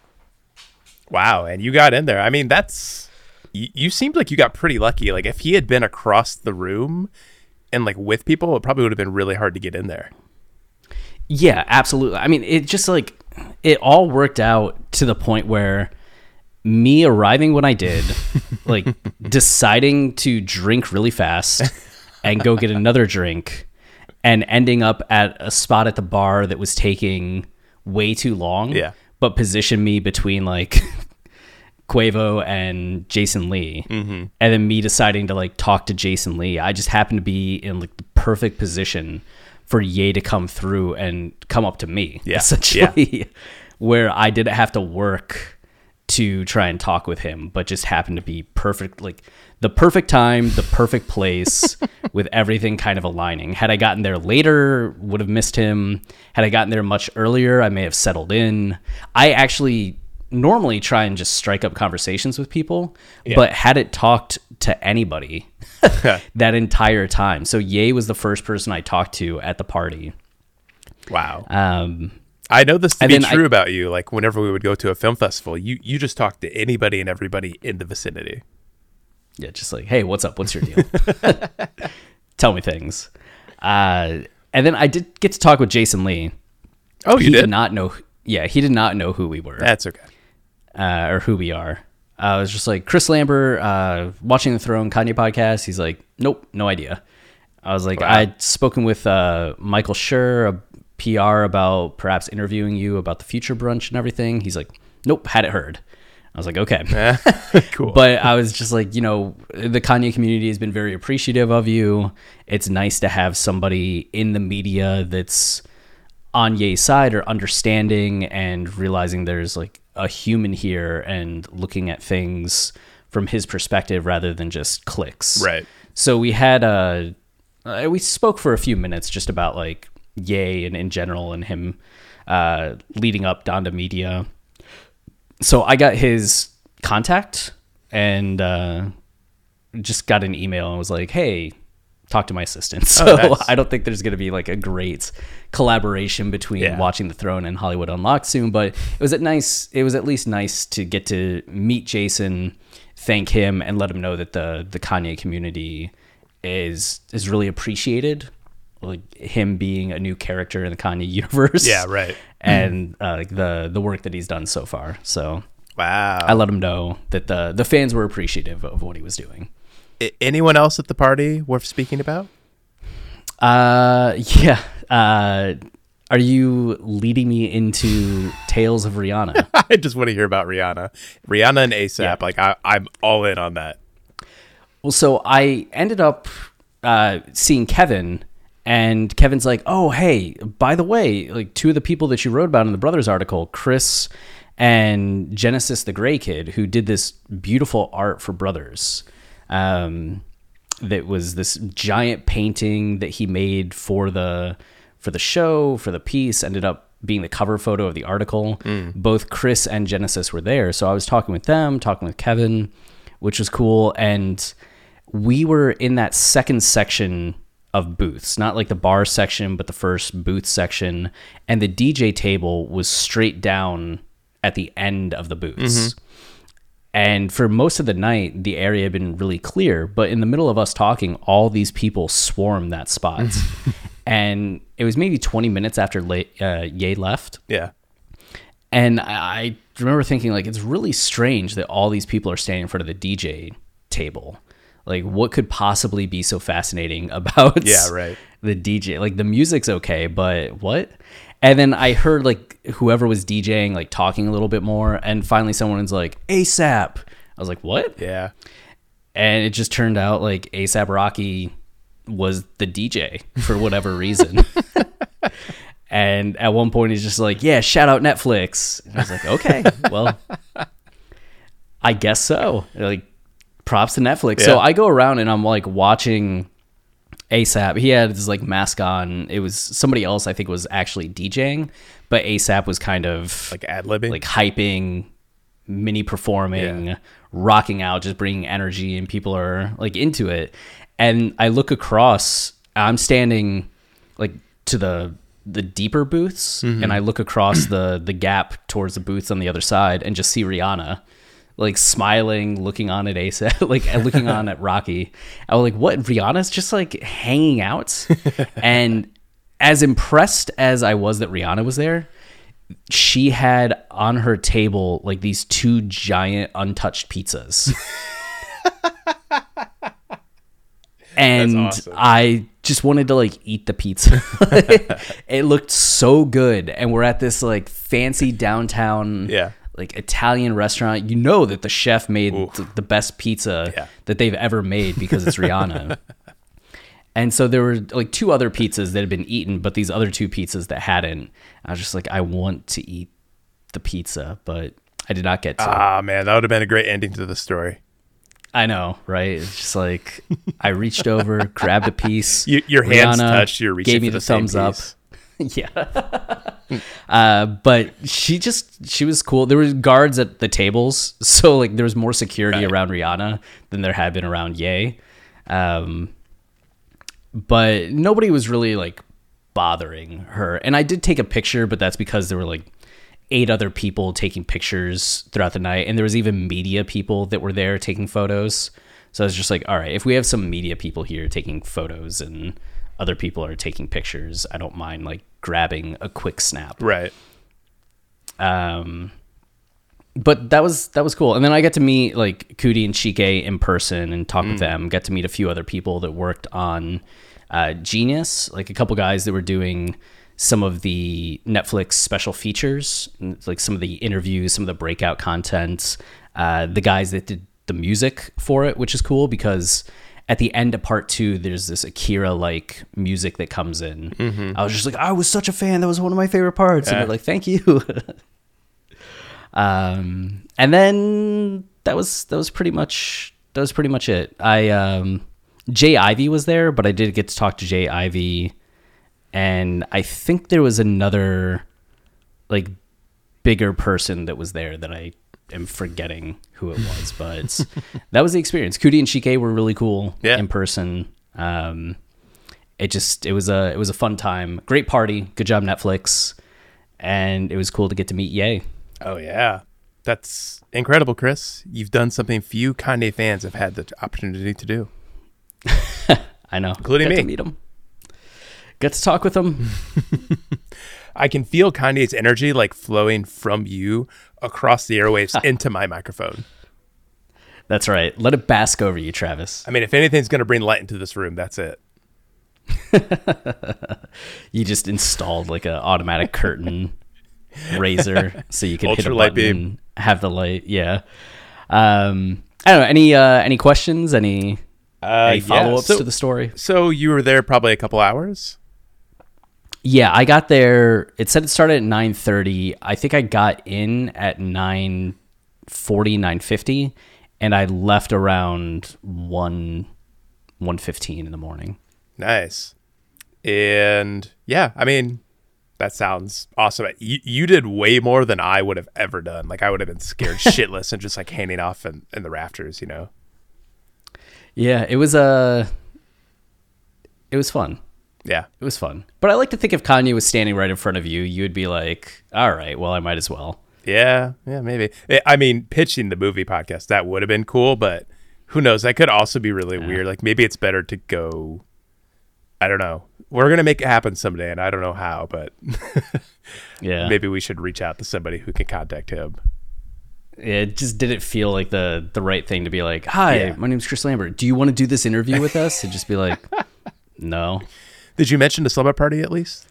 Speaker 6: Wow, and you got in there. I mean, that's you, you seemed like you got pretty lucky. Like if he had been across the room and like with people, it probably would have been really hard to get in there.
Speaker 5: yeah absolutely i mean it just like it all worked out to the point where me arriving when i did like deciding to drink really fast and go get another drink and ending up at a spot at the bar that was taking way too long
Speaker 6: Yeah.
Speaker 5: But position me between like Quavo and Jason Lee,
Speaker 6: Mm-hmm.
Speaker 5: and then me deciding to like talk to Jason Lee. I just happened to be in like the perfect position for Ye to come through and come up to me,
Speaker 6: Yeah.
Speaker 5: essentially, where I didn't have to work to try and talk with him, but just happened to be perfect, like the perfect time, the perfect place, with everything kind of aligning. Had I gotten there later, would have missed him. Had I gotten there much earlier, I may have settled in. I actually normally try and just strike up conversations with people, but hadn't talked to anybody that entire time. So Ye was the first person I talked to at the party.
Speaker 6: Wow.
Speaker 5: Um,
Speaker 6: I know this to
Speaker 5: and
Speaker 6: be
Speaker 5: then I-
Speaker 6: true about you. Like whenever we would go to a film festival, you you just talk to anybody and everybody in the vicinity.
Speaker 5: Yeah, just like, hey, what's up? What's your deal? Tell me things. Uh, and then I did get to talk with Jason Lee.
Speaker 6: Oh,
Speaker 5: he
Speaker 6: you
Speaker 5: did
Speaker 6: did?
Speaker 5: not know. Yeah, he did not know who we were
Speaker 6: That's okay.
Speaker 5: uh, or who we are. I was just like Chris Lambert, uh, watching the Throne Kanye podcast. He's like, nope, no idea. I was like, I'd spoken with uh, Michael Schur, a PR, about perhaps interviewing you about the future brunch and everything. He's like, nope, had it heard. I was like, okay.
Speaker 6: cool.
Speaker 5: But I was just like, you know, the Kanye community has been very appreciative of you. It's nice to have somebody in the media that's on Ye's side or understanding and realizing there's like a human here and looking at things from his perspective rather than just clicks.
Speaker 6: Right.
Speaker 5: So we had a, uh, we spoke for a few minutes just about like Ye and in general and him uh, leading up Donda Media. So I got his contact and uh, just got an email and was like, hey, talk to my assistant. So
Speaker 6: Oh, nice.
Speaker 5: I don't think there's going to be like a great collaboration between
Speaker 6: Yeah.
Speaker 5: Watching the Throne and Hollywood Unlocked soon, but it was at nice. It was at least nice to get to meet Jason, thank him, and let him know that the the Kanye community is is really appreciated. Like him being a new character in the Kanye universe.
Speaker 6: Yeah, right.
Speaker 5: And uh, like the the work that he's done so far. So
Speaker 6: Wow.
Speaker 5: I let him know that the the fans were appreciative of what he was doing.
Speaker 6: I- anyone else at the party worth speaking about?
Speaker 5: Uh, yeah. Uh, are you leading me into tales of Rihanna?
Speaker 6: I just want to hear about Rihanna, Rihanna and ASAP.
Speaker 5: Yeah.
Speaker 6: Like I, I'm all in on that.
Speaker 5: Well, so I ended up uh, seeing Kevin, and Kevin's like, "Oh, hey, by the way, like two of the people that you wrote about in the Brothers article, Chris and Genesis the Gray Kid, who did this beautiful art for Brothers. Um, that was this giant painting that he made for the for the show for the piece ended up being the cover photo of the article. Both chris and genesis were there. So i was talking with them talking with kevin which was cool. And we were in that second section of booths not like the bar section but the first booth section and the dj table was straight down at the end of the booths and for most of the night, the area had been really clear. But in the middle of us talking, all these people swarmed that spot. and it was maybe 20 minutes after Le- uh, Ye left.
Speaker 6: Yeah.
Speaker 5: And I I remember thinking, like, it's really strange that all these people are standing in front of the DJ table. Like, what could possibly be so fascinating about
Speaker 6: Yeah, right.
Speaker 5: the DJ? Like, the music's okay, but what? And then I heard, like, whoever was DJing, like, talking a little bit more. And finally, someone was like, ASAP. I was like, what?
Speaker 6: Yeah.
Speaker 5: And it just turned out, like, ASAP Rocky was the DJ for whatever reason. and at one point, he's just like, yeah, shout out Netflix. And I was like, okay, well, I guess so. Like, props to Netflix. So I go around and I'm like watching ASAP. He had his like mask on. It was somebody else, I think, was actually DJing, but ASAP was kind of
Speaker 6: Like ad libbing.
Speaker 5: like hyping, mini performing,
Speaker 6: Yeah.
Speaker 5: rocking out, just bringing energy, and people are like into it. And I look across. I'm standing like to the the deeper booths, mm-hmm. and I look across the the gap towards the booths on the other side, and just see Rihanna. Like smiling, looking on at ASAP, like looking on at Rocky. I was like, "What? Rihanna's just like hanging out." and as impressed as I was that Rihanna was there, she had on her table like these two giant untouched pizzas. and
Speaker 6: awesome.
Speaker 5: I just wanted to like eat the pizza. it looked so good and we're at this like fancy downtown
Speaker 6: Yeah.
Speaker 5: Like Italian restaurant. You know that the chef made th- the best pizza
Speaker 6: Yeah.
Speaker 5: that they've ever made because it's Rihanna. And so there were like two other pizzas that had been eaten, but these other two pizzas that hadn't. I was just like, I want to eat the pizza, but I did not get to.
Speaker 6: ah, man, that would have been a great ending to the story.
Speaker 5: I know, right? It's just like I reached over, grabbed a piece.
Speaker 6: You, your hands
Speaker 5: Rihanna
Speaker 6: touched. You're reaching
Speaker 5: gave me the,
Speaker 6: the,
Speaker 5: thumbs up. yeah. uh, but she just she was cool. There were guards at the tables, so like there was more security
Speaker 6: Right.
Speaker 5: around Rihanna than there had been around Ye. Um, but nobody was really like bothering her. And I did take a picture, but that's because there were like eight other people taking pictures throughout the night, and there was even media people that were there taking photos. So I was just like, all right, if we have some media people here taking photos and other people are taking pictures, I don't mind like grabbing a quick snap.
Speaker 6: Right.
Speaker 5: Um, but that was that was cool. And then I got to meet like Coodie and Chike in person and talk with them. Got to meet a few other people that worked on uh, jeen-yuhs, like a couple guys that were doing some of the Netflix special features, like some of the interviews, some of the breakout content. Uh, the guys that did the music for it, which is cool because at the end of part two, there's this Akira like music that comes in. I was just like, I was such a fan. That was one of my favorite parts. And
Speaker 6: Yeah.
Speaker 5: they're like, thank you. um, and then that was that was pretty much that was pretty much it. I um, Jay Ivy was there, but I did get to talk to Jay Ivy, and I think there was another like bigger person that was there that I am forgetting who it was, but that was the experience. Coodie and Chike were really cool
Speaker 6: Yeah.
Speaker 5: in person. Um, it just it was a it was a fun time, great party, good job Netflix, and it was cool to get to meet Ye.
Speaker 6: Oh yeah, that's incredible, Chris. You've done something few Kanye fans have had the opportunity to do.
Speaker 5: I know,
Speaker 6: Including
Speaker 5: got to
Speaker 6: me.
Speaker 5: meet him, got to talk with him.
Speaker 6: I can feel Kanye's energy like flowing from you across the airwaves into my microphone.
Speaker 5: That's right. Let it bask over you, Travis.
Speaker 6: I mean, if anything's going to bring light into this room, that's it.
Speaker 5: You just installed like an automatic curtain razor so you can hit a
Speaker 6: Ultralight
Speaker 5: button
Speaker 6: beam.
Speaker 5: have the light. Yeah. Um, I don't know. Any uh, any questions? Any
Speaker 6: Uh,
Speaker 5: any follow ups
Speaker 6: So,
Speaker 5: to the story?
Speaker 6: so you were there probably a couple hours.
Speaker 5: Yeah, I got there. It said it started at nine thirty. I think I got in at 9.40, 9.50, and I left around one one fifteen in the morning.
Speaker 6: Nice. And yeah, I mean, that sounds awesome. You, you did way more than I would have ever done. Like I would have been scared shitless and just like hanging off in, in the rafters, you know?
Speaker 5: Yeah, it was Uh, it was fun.
Speaker 6: Yeah.
Speaker 5: It was fun. But I like to think if Kanye was standing right in front of you, you would be like, all right, well, I might as well.
Speaker 6: Yeah. Yeah, maybe. I- I mean, pitching the movie podcast, that would have been cool, but who knows? That could also be really weird. Like maybe it's better to go. I don't know. We're going to make it happen someday, and I don't know how, but
Speaker 5: Yeah.
Speaker 6: maybe we should reach out to somebody who can contact him.
Speaker 5: It just didn't feel like the the right thing to be like, hi,
Speaker 6: Yeah.
Speaker 5: my name's Chris Lambert. Do you want to do this interview with us? And just be like, no.
Speaker 6: Did you mention the slumber party at least?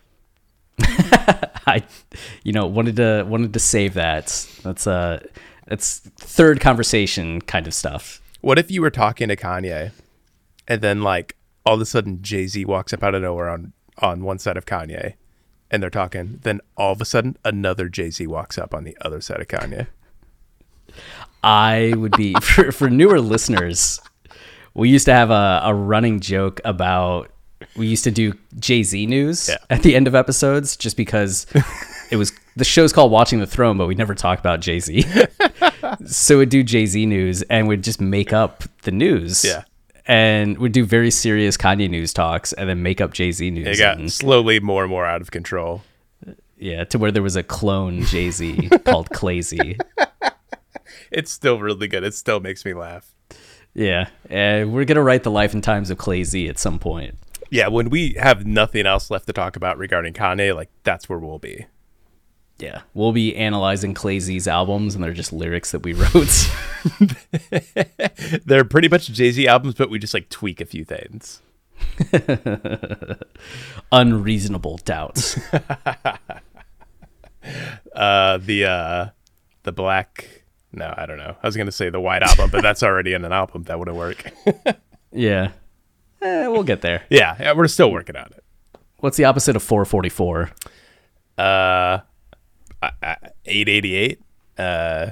Speaker 5: I, you know, wanted to wanted to save that. That's uh, that's third conversation kind of stuff.
Speaker 6: What if you were talking to Kanye, and then like all of a sudden Jay Z walks up out of nowhere on on one side of Kanye, and they're talking. Then all of a sudden another Jay Z walks up on the other side of Kanye.
Speaker 5: I would be for, for newer listeners. We used to have a, a running joke about we used to do Jay Z news
Speaker 6: Yeah.
Speaker 5: at the end of episodes just because it was the show's called Watching the Throne, but we never talk about Jay Z. so we'd do Jay Z news and we'd just make up the news.
Speaker 6: Yeah.
Speaker 5: And we'd do very serious Kanye news talks and then make up Jay Z news.
Speaker 6: It got
Speaker 5: and-
Speaker 6: slowly more and more out of control.
Speaker 5: yeah, to where there was a clone Jay Z called Clazy.
Speaker 6: It's still really good. It still makes me laugh.
Speaker 5: Yeah, and we're gonna write the life and times of Clazy at some point.
Speaker 6: Yeah, when we have nothing else left to talk about regarding Kanye, like that's where we'll be.
Speaker 5: Yeah, we'll be analyzing Clazy's albums, and they're just lyrics that we wrote.
Speaker 6: They're pretty much Jay Z albums, but we just like tweak a few things.
Speaker 5: Unreasonable doubts.
Speaker 6: Uh, the uh, the black. No, I don't know. I was gonna say the white album, but that's already in an album. That wouldn't work.
Speaker 5: yeah, eh, we'll get there.
Speaker 6: yeah, yeah, we're still working on it.
Speaker 5: What's the opposite of 444?
Speaker 6: Uh, eight eighty eight. Uh,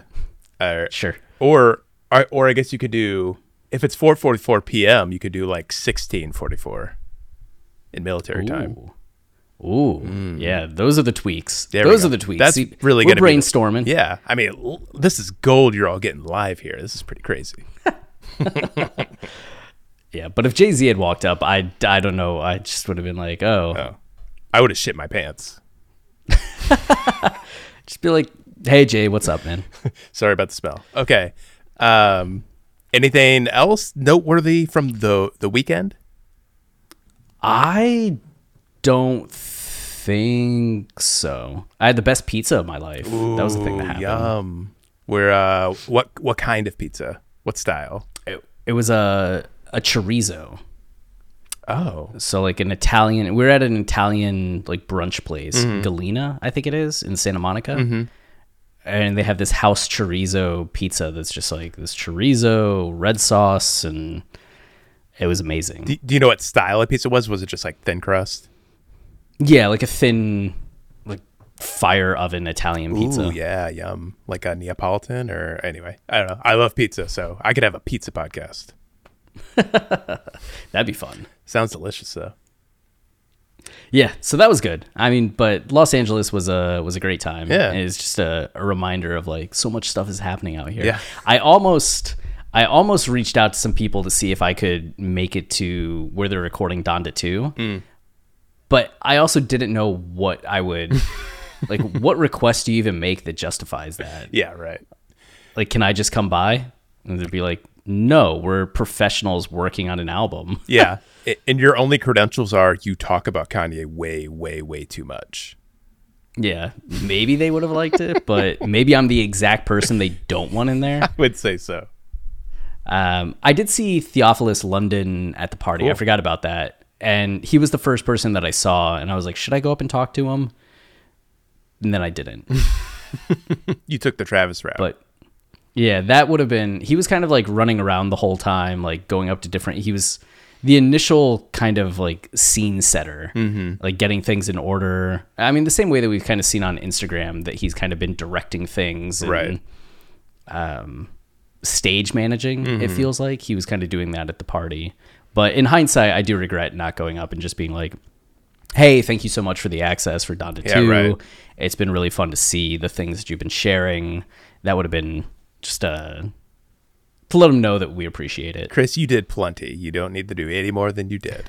Speaker 6: or
Speaker 5: Sure.
Speaker 6: or or or I guess you could do if it's four forty four p.m. You could do like sixteen forty four in military time.
Speaker 5: Ooh. Ooh, yeah, those are the tweaks.
Speaker 6: There
Speaker 5: those are the tweaks.
Speaker 6: That's
Speaker 5: See,
Speaker 6: really
Speaker 5: we're
Speaker 6: gonna be
Speaker 5: brainstorming.
Speaker 6: Yeah, I mean, this is gold. You're all getting live here. This is pretty crazy.
Speaker 5: yeah. But if Jay Z had walked up, I, I don't know. I just would have been like, oh,
Speaker 6: Oh, I would have shit my pants.
Speaker 5: just be like, hey Jay, what's up, man?
Speaker 6: Sorry about the spell. Okay. Um, anything else noteworthy from the the weekend?
Speaker 5: I don't think so. I had the best pizza of my life. that was the thing that happened.
Speaker 6: Yum. Where uh, what what kind of pizza? What style?
Speaker 5: It, it was a a chorizo.
Speaker 6: Oh,
Speaker 5: So like an Italian. We are at an Italian like brunch place,
Speaker 6: Mm-hmm.
Speaker 5: Galena, I think it is, in Santa Monica. And they have this house chorizo pizza that's just like this chorizo, red sauce, and it was amazing.
Speaker 6: do, do you know what style of pizza was? Was it just like thin crust?
Speaker 5: yeah, like a thin, like fire oven Italian pizza.
Speaker 6: Ooh, yeah, yum. Like a Neapolitan or anyway. I don't know. I love pizza, so I could have a pizza podcast.
Speaker 5: That'd be fun.
Speaker 6: Sounds delicious though.
Speaker 5: Yeah, so that was good. I mean, but Los Angeles was a was a great time.
Speaker 6: Yeah.
Speaker 5: It's just a, a reminder of like so much stuff is happening out here.
Speaker 6: Yeah.
Speaker 5: I almost I almost reached out to some people to see if I could make it to where they're recording Donda 2.
Speaker 6: Hmm.
Speaker 5: But I also didn't know what I would like what request do you even make that justifies that?
Speaker 6: Yeah, right.
Speaker 5: Like can I just come by? And they'd be like, "No, we're professionals working on an album."
Speaker 6: Yeah. And your only credentials are you talk about Kanye way, way, way too much.
Speaker 5: Yeah, maybe they would have liked it, but maybe I'm the exact person they don't want in there.
Speaker 6: I would say so.
Speaker 5: Um, I did see Theophilus London at the party. I forgot about that, and he was the first person that I saw, and I was like, should I go up and talk to him? And then I didn't.
Speaker 6: You took the Travis route.
Speaker 5: but yeah, that would have been. He was kind of like running around the whole time, like going up to different. He was the initial kind of like scene setter, mm-hmm. like getting things in order. I mean, the same way that we've kind of seen on Instagram that he's kind of been directing things, and,
Speaker 6: Right.
Speaker 5: Um, stage managing. It
Speaker 6: Mm-hmm.
Speaker 5: feels like he was kind of doing that at the party. But in hindsight, I do regret not going up and just being like, hey, thank you so much for the access for Donda
Speaker 6: Yeah,
Speaker 5: 2.
Speaker 6: right.
Speaker 5: It's been really fun to see the things that you've been sharing. That would have been just uh, to let them know that we appreciate it.
Speaker 6: Chris, you did plenty. You don't need to do any more than you did.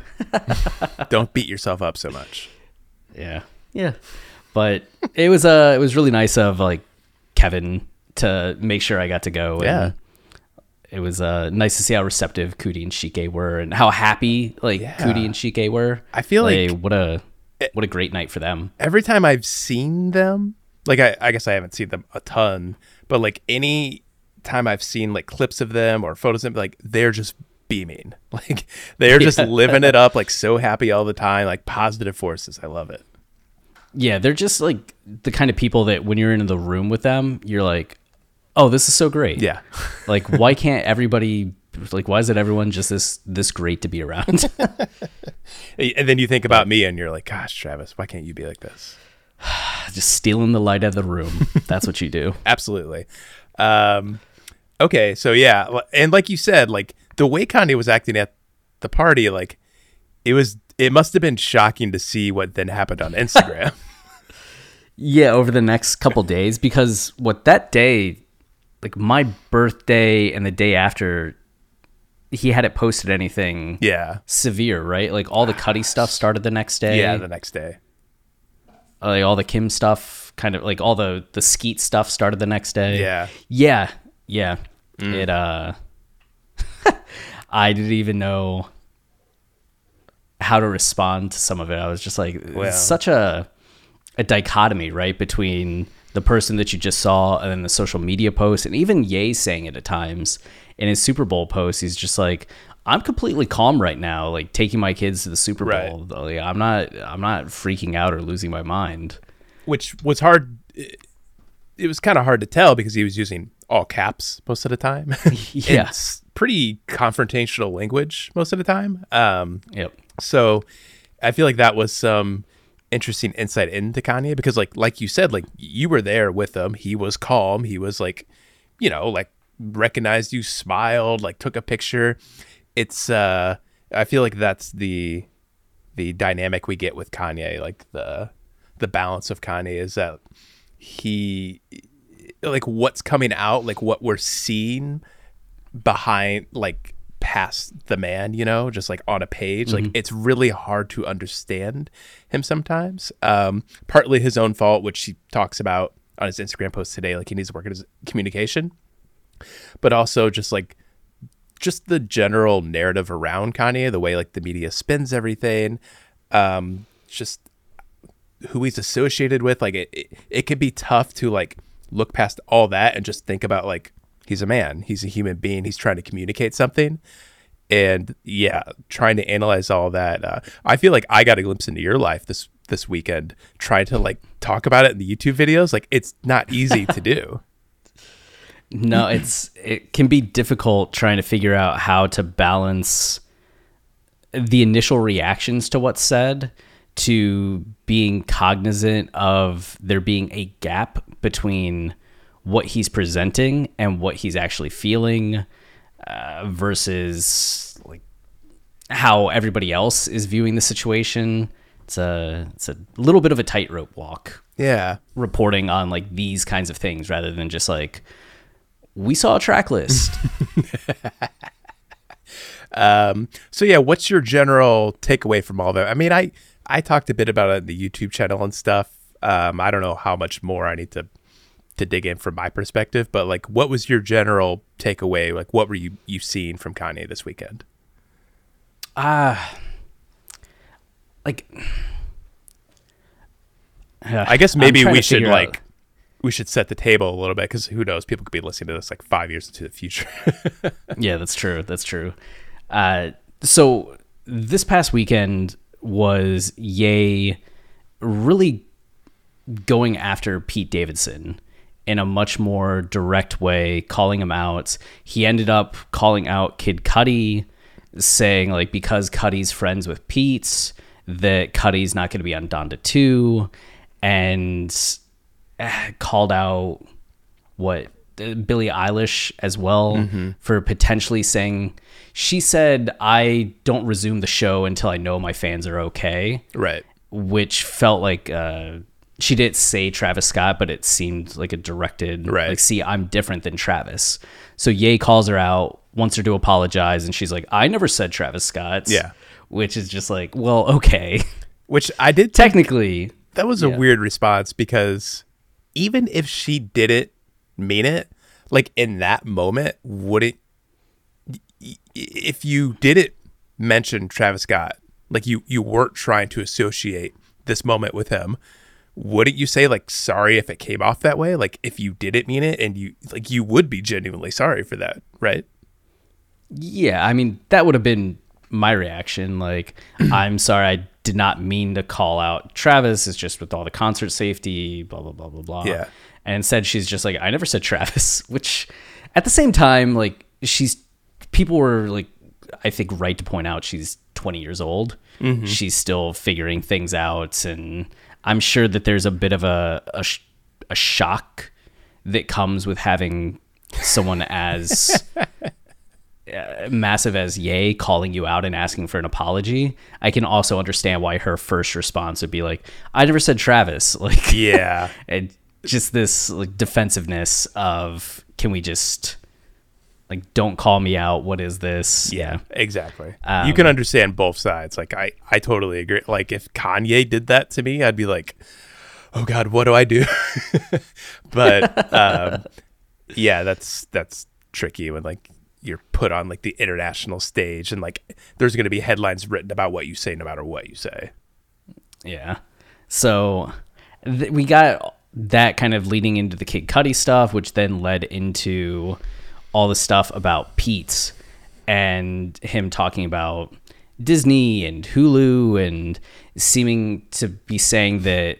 Speaker 6: don't beat yourself up so much.
Speaker 5: Yeah. Yeah. But it was uh it was really nice of like Kevin to make sure I got to go.
Speaker 6: Yeah.
Speaker 5: It was uh nice to see how receptive Coodie and Chike were and how happy like
Speaker 6: Yeah.
Speaker 5: Coodie and Chike were.
Speaker 6: I feel like-
Speaker 5: what a what a great night for them.
Speaker 6: every time I've seen them, like I, I guess I haven't seen them a ton, but like any time I've seen like clips of them or photos of them, like they're just beaming. Like they're just living it up, like so happy all the time, like positive forces. I love it.
Speaker 5: Yeah, they're just like the kind of people that when you're in the room with them, you're like, "Oh, this is so great."
Speaker 6: Yeah.
Speaker 5: like why can't everybody like why is it everyone just this this great to be around?
Speaker 6: And then you think about me and you're like, gosh, Travis, why can't you be like this?
Speaker 5: just stealing the light out of the room. That's what you do.
Speaker 6: Absolutely. Um, okay, so yeah, and like you said, like the way Kanye was acting at the party, like it was, it must have been shocking to see what then happened on Instagram.
Speaker 5: Yeah, over the next couple days because what that day, like my birthday and the day after, he hadn't posted anything
Speaker 6: yeah,
Speaker 5: severe, right? Like all the Cudi stuff started the next day.
Speaker 6: yeah, the next day.
Speaker 5: Like all the Kim stuff, kind of like all the the Skete stuff started the next day.
Speaker 6: Yeah.
Speaker 5: yeah, yeah. It uh, I didn't even know how to respond to some of it. I was just like,
Speaker 6: Well.
Speaker 5: it's such a a dichotomy, right, between the person that you just saw and then the social media post, and even Ye saying it at times in his Super Bowl post. He's just like, I'm completely calm right now, like taking my kids to the Super
Speaker 6: Right.
Speaker 5: Bowl. Like, I'm not, I'm not freaking out or losing my mind.
Speaker 6: Which was hard. It, it was kind of hard to tell because he was using all caps most of the time.
Speaker 5: Yeah.
Speaker 6: Pretty confrontational language most of the time. Um,
Speaker 5: Yep.
Speaker 6: So I feel like that was some interesting insight into Kanye because like like you said, like you were there with him. He was calm. He was like, you know, like recognized you, smiled, like took a picture. It's uh I feel like that's the the dynamic we get with Kanye, like the the balance of Kanye is that he like what's coming out, like what we're seeing behind like past the man you know just like on a page like it's really hard to understand him sometimes. Um partly his own fault which he talks about on his instagram post today like he needs to work at his communication but also just like just the general narrative around kanye the way like the media spins everything um just who he's associated with like it, it, it could be tough to like look past all that and just think about like he's a man he's a human being he's trying to communicate something. And yeah trying to analyze all that uh, i feel like i got a glimpse into your life this this weekend trying to like talk about it in the youtube videos like it's not easy to do
Speaker 5: No, it's it can be difficult trying to figure out how to balance the initial reactions to what's said to being cognizant of there being a gap between what he's presenting and what he's actually feeling uh, versus like how everybody else is viewing the situation. It's a it's a little bit of a tightrope walk
Speaker 6: yeah
Speaker 5: reporting on like these kinds of things rather than just like we saw a track list.
Speaker 6: Um, so yeah, what's your general takeaway from all that? I mean, I I talked a bit about it in the YouTube channel and stuff. Um, I don't know how much more I need to to dig in from my perspective, but like, what was your general takeaway? Like, what were you you seeing from Kanye this weekend?
Speaker 5: Ah, like
Speaker 6: I guess maybe we should
Speaker 5: figure out-
Speaker 6: like we should set the table a little bit because who knows? People could be listening to this like five years into the future.
Speaker 5: Yeah, that's true. That's true. Uh, so this past weekend was Ye really going after Pete Davidson in a much more direct way, calling him out. He ended up calling out Kid Cudi, saying like because Cudi's friends with Pete's that Cudi's not going to be on Donda 2, and called out what uh, Billie Eilish as well for potentially saying she said I don't resume the show until I know my fans are okay,
Speaker 6: right.
Speaker 5: which felt like uh, she didn't say Travis Scott, but it seemed like a directed
Speaker 6: Right.
Speaker 5: like see I'm different than Travis. So Ye calls her out, wants her to apologize, and she's like I never said Travis Scott.
Speaker 6: Yeah.
Speaker 5: which is just like well okay,
Speaker 6: Which I did
Speaker 5: technically
Speaker 6: that was a
Speaker 5: yeah.
Speaker 6: weird response because even if she didn't mean it, like in that moment, wouldn't if you didn't mention Travis Scott, like you you weren't trying to associate this moment with him, wouldn't you say like sorry if it came off that way? Like if you didn't mean it and you like you would be genuinely sorry for that, right?
Speaker 5: Yeah, I mean that would have been my reaction. Like, I'm sorry, I did not mean to call out Travis. It's just with all the concert safety, blah blah blah blah blah.
Speaker 6: Yeah.
Speaker 5: and instead she's just like, I never said Travis. Which, at the same time, like she's people were like, I think right to point out she's 20 years old. Mm-hmm. She's still figuring things out, and I'm sure that there's a bit of a a, a shock that comes with having someone as massive as Ye calling you out and asking for an apology, I can also understand why her first response would be like, "I never said Travis." Like,
Speaker 6: Yeah.
Speaker 5: and just this like defensiveness of, "Can we just like don't call me out? What is this?" Yeah,
Speaker 6: Exactly.
Speaker 5: Um,
Speaker 6: you can understand both sides. Like I, I totally agree. Like if Kanye did that to me, I'd be like, "Oh God, what do I do?" but um, yeah, that's that's tricky when like you're put on like the international stage and like there's going to be headlines written about what you say no matter what you say.
Speaker 5: yeah. So th- we got that kind of leading into the Kid Cudi stuff, which then led into all the stuff about Pete and him talking about Disney and Hulu and seeming to be saying that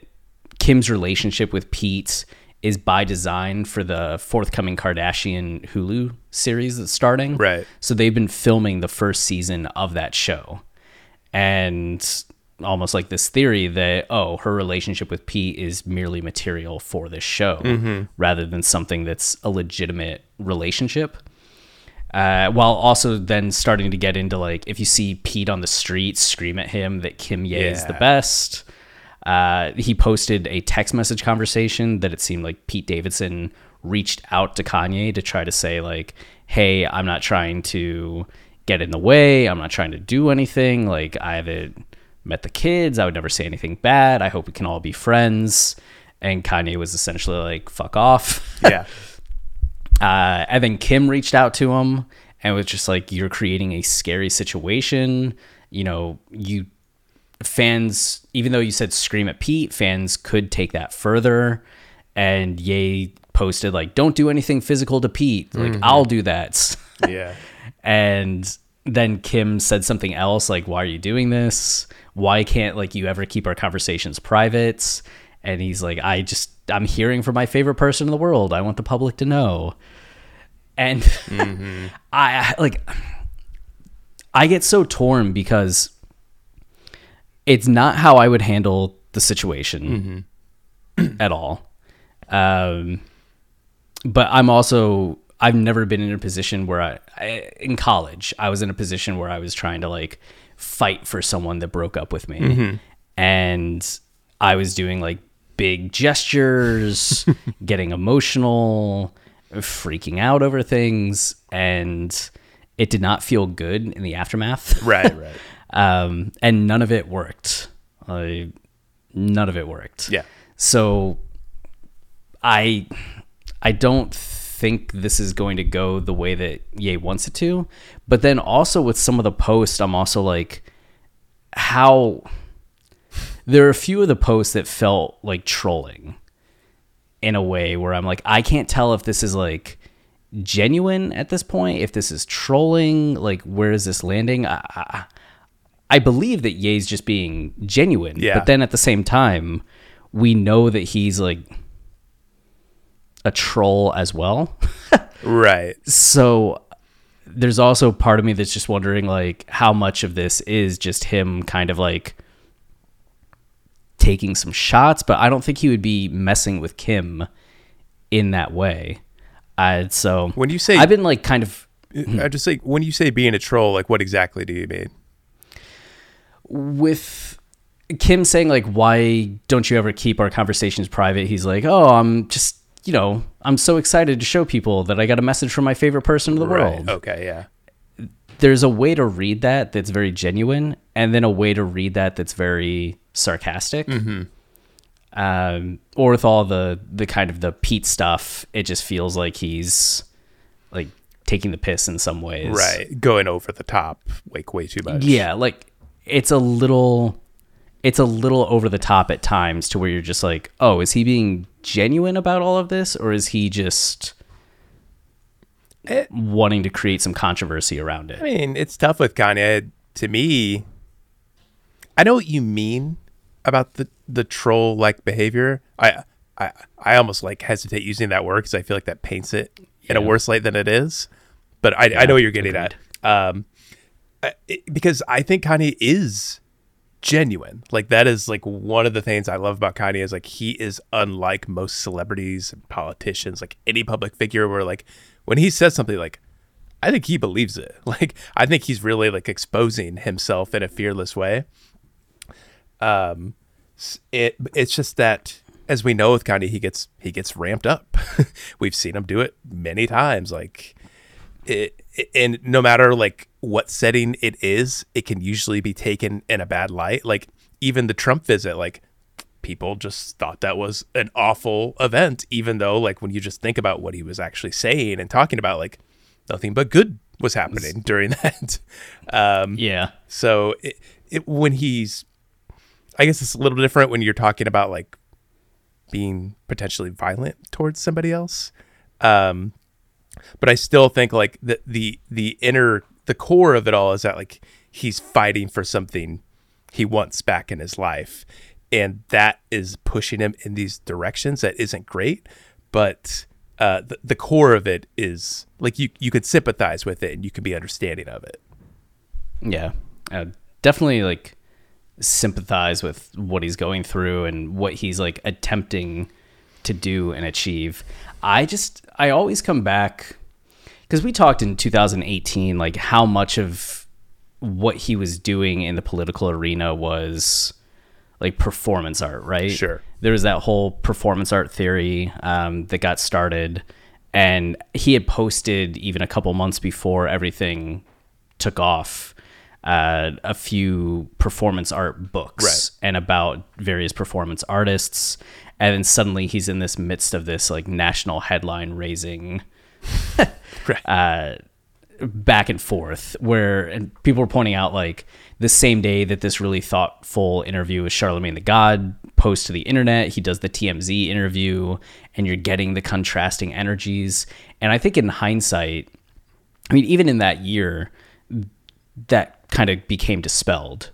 Speaker 5: Kim's relationship with Pete is by design for the forthcoming Kardashian Hulu series that's starting.
Speaker 6: Right.
Speaker 5: So they've been filming the first season of that show. And almost like this theory that, oh, her relationship with Pete is merely material for this show rather than something that's a legitimate relationship. Uh, while also then starting to get into like if you see Pete on the street, scream at him that Kim Ye is the best. Uh, he posted a text message conversation that it seemed like Pete Davidson reached out to Kanye to try to say like, "Hey, I'm not trying to get in the way. I'm not trying to do anything. Like I haven't met the kids. I would never say anything bad. I hope we can all be friends." And Kanye was essentially like, "Fuck off."
Speaker 6: Yeah.
Speaker 5: Uh, and then Kim reached out to him and was just like, "You're creating a scary situation. You know, you fans, even though you said scream at Pete, fans could take that further." And Ye posted like, "Don't do anything physical to Pete. Like, mm-hmm. I'll do that."
Speaker 6: yeah.
Speaker 5: and then Kim said something else like, "Why are you doing this? Why can't like you ever keep our conversations private?" And he's like, "I just I'm hearing from my favorite person in the world. I want the public to know." And mm-hmm. I like I get so torn because it's not how I would handle the situation at all. Um, but I'm also I've never been in a position where I, I in college I was in a position where I was trying to like fight for someone that broke up with me, and I was doing like big gestures, getting emotional, freaking out over things, and it did not feel good in the aftermath.
Speaker 6: Right. Right.
Speaker 5: Um, and none of it worked. I, none of it worked.
Speaker 6: Yeah.
Speaker 5: So I I don't think this is going to go the way that Ye wants it to. But then also with some of the posts, I'm also like, how there are a few of the posts that felt like trolling. in a way where I'm like, I can't tell if this is like genuine at this point, if this is trolling. Like, where is this landing? I, I, I believe that Ye's just being genuine,
Speaker 6: Yeah.
Speaker 5: but then at the same time, we know that he's like a troll as well.
Speaker 6: Right.
Speaker 5: so there's also part of me that's just wondering like how much of this is just him kind of like taking some shots but i don't think he would be messing with kim in that way uh, so
Speaker 6: When you say-
Speaker 5: i've been like kind of
Speaker 6: I just like when you say being a troll, like what exactly do you mean?
Speaker 5: With kim saying like why don't you ever keep our conversations private he's like oh i'm just you know i'm so excited to show people that i got a message from my favorite person in the world
Speaker 6: Okay. Yeah.
Speaker 5: there's a way to read that that's very genuine, and then a way to read that that's very sarcastic. Um, or with all the the kind of the Pete stuff, it just feels like he's like taking the piss in some ways.
Speaker 6: Right. Going over the top, like way too much.
Speaker 5: Yeah, like it's a little it's a little over the top at times to where you're just like, "Oh, is he being genuine about all of this or is he just
Speaker 6: Eh.
Speaker 5: wanting to create some controversy around it?"
Speaker 6: I mean, it's tough with Kanye. To me, I know what you mean about the the troll like behavior. I I I almost like hesitate using that word because I feel like that paints it in a worse light than it is. But I I know what you're getting at. Um, because I think Kanye is genuine. Like that is like one of the things I love about Kanye is like he is unlike most celebrities and politicians, like any public figure where like when he says something like I think he believes it. Like I think he's really like exposing himself in a fearless way. Um it it's just that as we know with Kanye he gets he gets ramped up. We've seen him do it many times like it, it- and no matter like what setting it is, it can usually be taken in a bad light. Like even the Trump visit, like people just thought that was an awful event, even though like when you just think about what he was actually saying and talking about, like nothing but good was happening during that. Um,
Speaker 5: Yeah.
Speaker 6: so it, it when he's, I guess it's a little different when you're talking about like being potentially violent towards somebody else. Um, but I still think like the the the inner the core of it all is that like he's fighting for something he wants back in his life, and that is pushing him in these directions that isn't great, but. Uh, the, the core of it is like you you could sympathize with it and you could be understanding of it.
Speaker 5: Yeah, uh, definitely like sympathize with what he's going through and what he's like attempting to do and achieve. I just I always come back because we talked in 2018 like how much of what he was doing in the political arena was like performance art, right?
Speaker 6: Sure.
Speaker 5: There was that whole performance art theory um, that got started, and he had posted even a couple months before everything took off uh, a few performance art books
Speaker 6: Right.
Speaker 5: and about various performance artists, and then suddenly he's in this midst of this like national headline raising
Speaker 6: Right.
Speaker 5: Uh, back and forth where and people were pointing out like the same day that this really thoughtful interview with Charlemagne the God posts to the internet, he does the TMZ interview and you're getting the contrasting energies. And I think in hindsight, I mean, even in that year, that kind of became dispelled.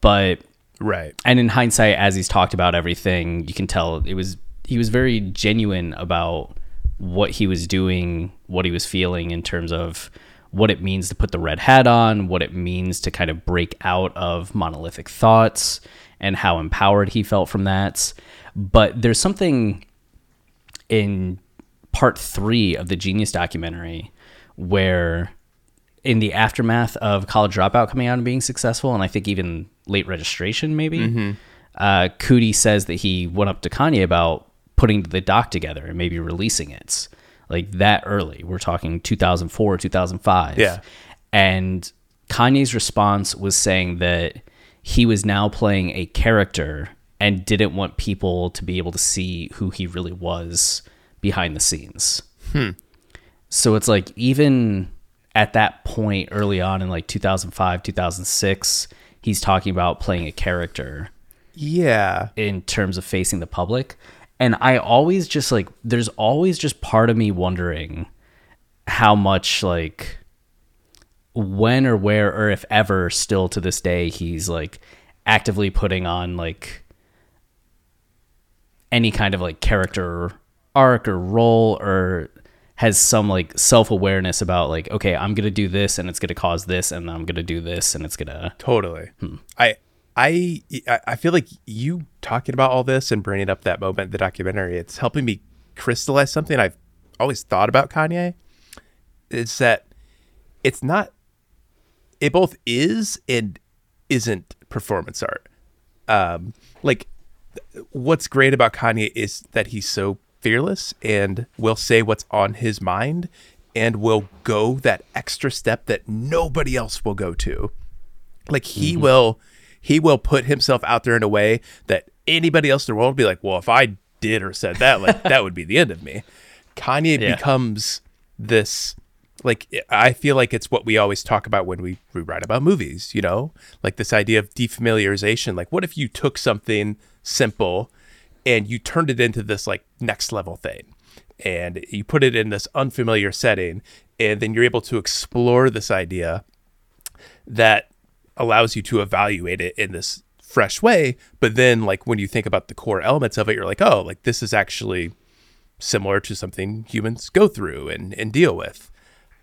Speaker 5: But
Speaker 6: right.
Speaker 5: and in hindsight as he's talked about everything you can tell it was he was very genuine about what he was doing what he was feeling in terms of what it means to put the red hat on what it means to kind of break out of monolithic thoughts and how empowered he felt from that. But there's something in part three of the jeen-yuhs documentary where in the aftermath of college dropout coming out and being successful and i think even late registration maybe uh, coodie says that he went up to kanye about putting the doc together and maybe releasing it like that early we're talking 2004 2005
Speaker 6: Yeah.
Speaker 5: and kanye's response was saying that he was now playing a character and didn't want people to be able to see who he really was behind the scenes hmm. so it's like even at that point early on in like 2005, 2006, he's talking about playing a character
Speaker 6: Yeah.
Speaker 5: in terms of facing the public. And I always just like there's always just part of me wondering how much like when or where or if ever still to this day he's like actively putting on like any kind of like character arc or role or has some like self-awareness about like okay i'm gonna do this and it's gonna cause this and i'm gonna do this and it's gonna
Speaker 6: Totally. Hmm. I I I feel like you talking about all this and bringing up that moment the documentary, it's helping me crystallize something I've always thought about Kanye. Is that it's not it both is and isn't performance art. Um like what's great about Kanye is that he's so fearless and will say what's on his mind and will go that extra step that nobody else will go to. Like he will he will put himself out there in a way that anybody else in the world be like, well, if I did or said that, like that would be the end of me. Kanye
Speaker 5: Yeah.
Speaker 6: becomes this like I feel like it's what we always talk about when we, we write about movies, you know? Like this idea of defamiliarization. Like what if you took something simple and you turned it into this like next level thing and you put it in this unfamiliar setting and then you're able to explore this idea that allows you to evaluate it in this fresh way but then like when you think about the core elements of it you're like oh like this is actually similar to something humans go through and, and deal with.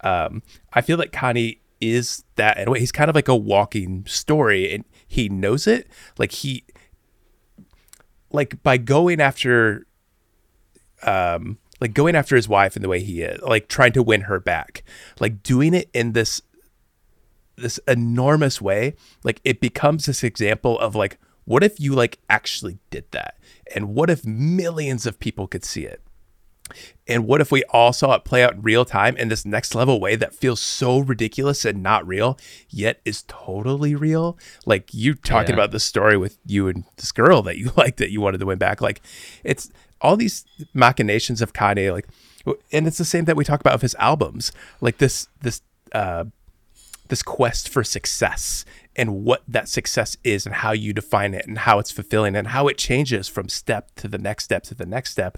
Speaker 6: Um, i feel like kanye is that in a way. He's kind of like a walking story and he knows it. Like he like by going after um like going after his wife in the way he is like trying to win her back like doing it in this this enormous way like it becomes this example of like what if you like actually did that and what if millions of people could see it and what if we all saw it play out in real time in this next level way that feels so ridiculous and not real, yet is totally real? Like you talking
Speaker 5: Yeah.
Speaker 6: about this story with you and this girl that you liked that you wanted to win back. Like it's all these machinations of Kanye, like, and it's the same that we talk about of his albums, like this this uh, this quest for success and what that success is and how you define it and how it's fulfilling and how it changes from step to the next step to the next step.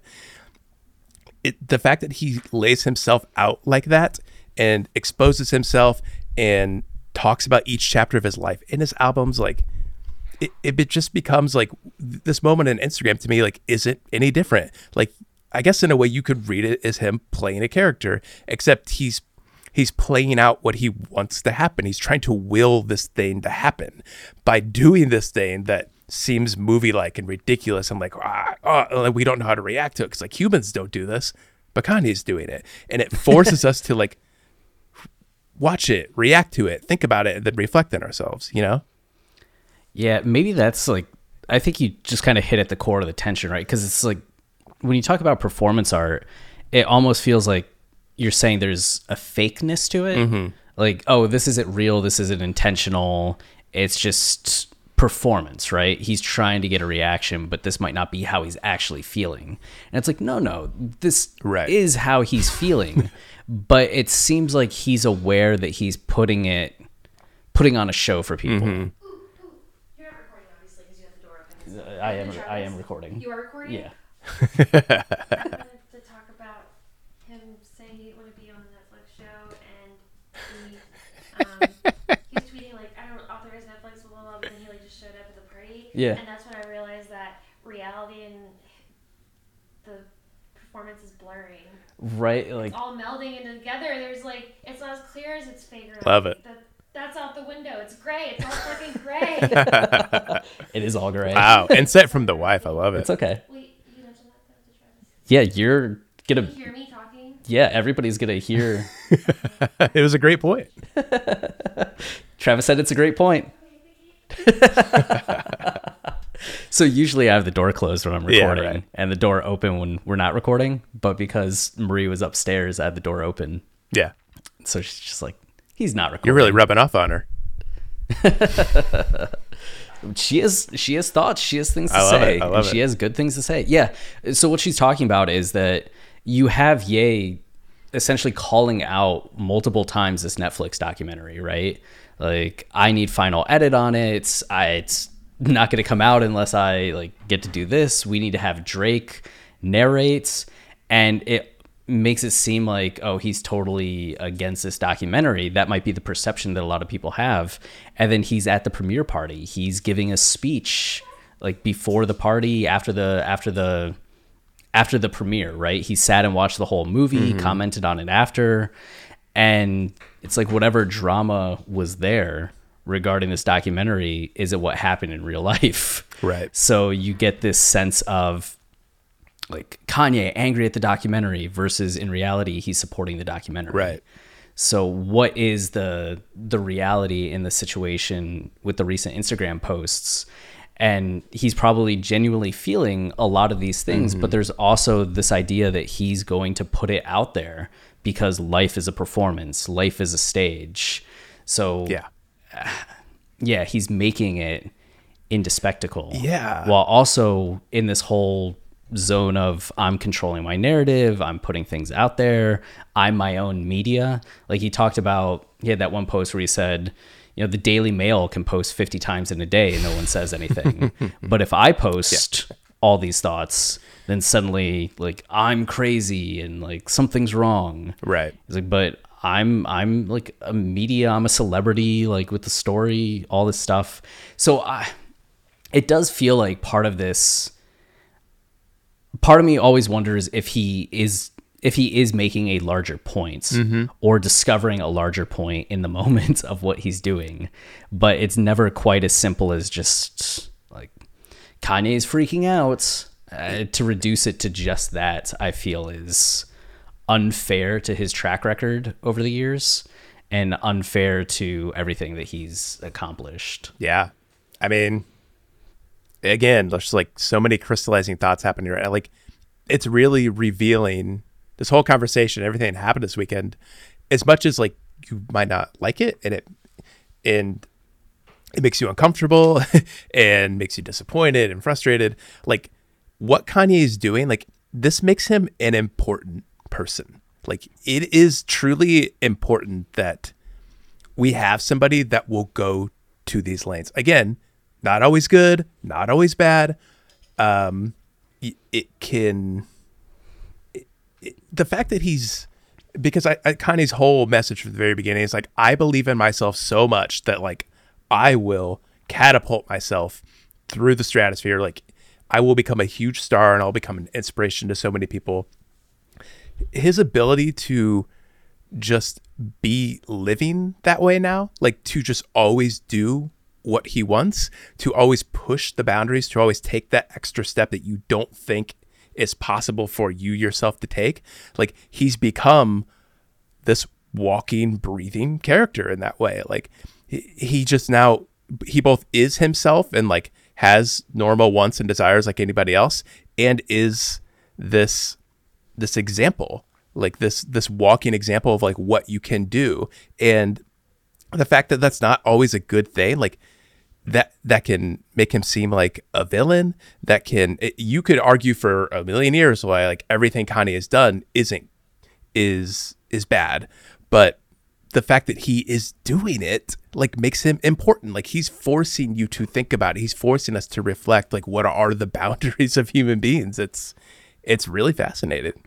Speaker 6: It, the fact that he lays himself out like that and exposes himself and talks about each chapter of his life in his albums like it, it just becomes like this moment in instagram to me like isn't any different. Like i guess in a way you could read it as him playing a character except he's he's playing out what he wants to happen. He's trying to will this thing to happen. By doing this thing that seems movie like and ridiculous and like ah, ah, we don't know how to react to it because like humans don't do this but kanye's doing it. And it forces us to like watch it react to it think about it and then reflect on ourselves you know?
Speaker 5: Yeah, maybe that's like I think you just kind of hit at the core of the tension, right? Because it's like when you talk about performance art, it almost feels like you're saying there's a fakeness to it. Mm-hmm. Like, oh, this isn't real, this isn't intentional. It's just performance, right? He's trying to get a reaction, but this might not be how he's actually feeling. And it's like, no, no, this
Speaker 6: Right.
Speaker 5: is how he's feeling. but it seems like he's aware that he's putting it putting on a show for people. Mm-hmm.
Speaker 4: You're not recording, obviously, because you have the door open.
Speaker 5: I am I am recording.
Speaker 4: You are recording?
Speaker 5: Yeah.
Speaker 4: I wanted to talk about him saying he didn't want to be on the Netflix show, and he, um, he was tweeting like, "I don't authorize Netflix," blah blah blah. But then he like just showed up at the party.
Speaker 5: Yeah.
Speaker 4: And that's when I realized that reality and the performance is blurring.
Speaker 5: Right, like
Speaker 4: It's all melding into together. There's like, it's not as clear as it's fake. or
Speaker 6: Love
Speaker 4: not.
Speaker 6: it.
Speaker 4: That, that's out the window. It's gray. It's all fucking gray.
Speaker 5: it is all gray.
Speaker 6: wow And set from the wife i love it
Speaker 5: It's okay.
Speaker 4: Wait, you mentioned that to Travis.
Speaker 5: Yeah, you're gonna
Speaker 4: You hear me talking?
Speaker 5: Yeah, everybody's gonna hear
Speaker 6: it was a great point
Speaker 5: Travis said it's a great point. so usually I have the door closed when I'm
Speaker 6: Yeah,
Speaker 5: recording
Speaker 6: right.
Speaker 5: and the door open when we're not recording, but because Marie was upstairs, I had the door open.
Speaker 6: yeah
Speaker 5: So she's just like, he's not recording.
Speaker 6: you're really rubbing off on her
Speaker 5: she has she has thoughts she has things to say
Speaker 6: it. I love
Speaker 5: and she has good things to say yeah so what she's talking about is that you have Ye essentially calling out multiple times this netflix documentary right? Like i need final edit on it. It's I, it's not going to come out unless i like get to do this. We need to have drake narrates, and it makes it seem like oh he's totally against this documentary. That might be the perception that a lot of people have. And then he's at the premiere party. He's giving a speech like before the party after the after the after the premiere right he sat and watched the whole movie mm-hmm. commented on it after and it's like whatever drama was there regarding this documentary is it what happened in real life
Speaker 6: Right.
Speaker 5: so you get this sense of like Kanye angry at the documentary versus in reality he's supporting the documentary.
Speaker 6: Right.
Speaker 5: So what is the the reality in the situation with the recent Instagram posts? And he's probably genuinely feeling a lot of these things,
Speaker 6: Mm-hmm.
Speaker 5: but there's also this idea that he's going to put it out there because life is a performance, life is a stage. So
Speaker 6: Yeah.
Speaker 5: yeah, he's making it into spectacle.
Speaker 6: Yeah.
Speaker 5: While also in this whole zone of I'm controlling my narrative, I'm putting things out there, I'm my own media. Like he talked about, he had that one post where he said, you know, the Daily Mail can post 50 times in a day and no one says anything. but if I post all these thoughts, then suddenly like I'm crazy and like something's wrong.
Speaker 6: Right.
Speaker 5: He's like, but I'm I'm like a media, I'm a celebrity, like with the story, all this stuff. So I, it does feel like part of this. Part of me always wonders if he is if he is making a larger point or discovering a larger point in the moment of what he's doing, but it's never quite as simple as just like Kanye's freaking out. Uh, to reduce it to just that, I feel is unfair to his track record over the years and unfair to everything that he's accomplished.
Speaker 6: Yeah. I mean, again, there's like so many crystallizing thoughts happening right Like, it's really revealing this whole conversation, everything that happened this weekend, as much as like you might not like it and it, and it makes you uncomfortable and makes you disappointed and frustrated. Like, what Kanye is doing, like, this makes him an important person. Like, it is truly important that we have somebody that will go to these lanes. Again, not always good, not always bad. Um, y- it can. The fact that he's because I, I Kanye's whole message from the very beginning is like I believe in myself so much that like I will catapult myself through the stratosphere. Like I will become a huge star and I'll become an inspiration to so many people. His ability to just be living that way now, like to just always do what he wants, to always push the boundaries, to always take that extra step that you don't think is possible for you yourself to take. Like he's become this walking, breathing character in that way. Like he, he just now he both is himself and like has normal wants and desires like anybody else and is this this example like this this walking example of like what you can do and the fact that that's not always a good thing like that that can make him seem like a villain that can it, you could argue for a million years why like everything Kanye has done isn't is is bad but the fact that he is doing it like makes him important. Like he's forcing you to think about it. He's forcing us to reflect like what are the boundaries of human beings. It's it's really fascinating.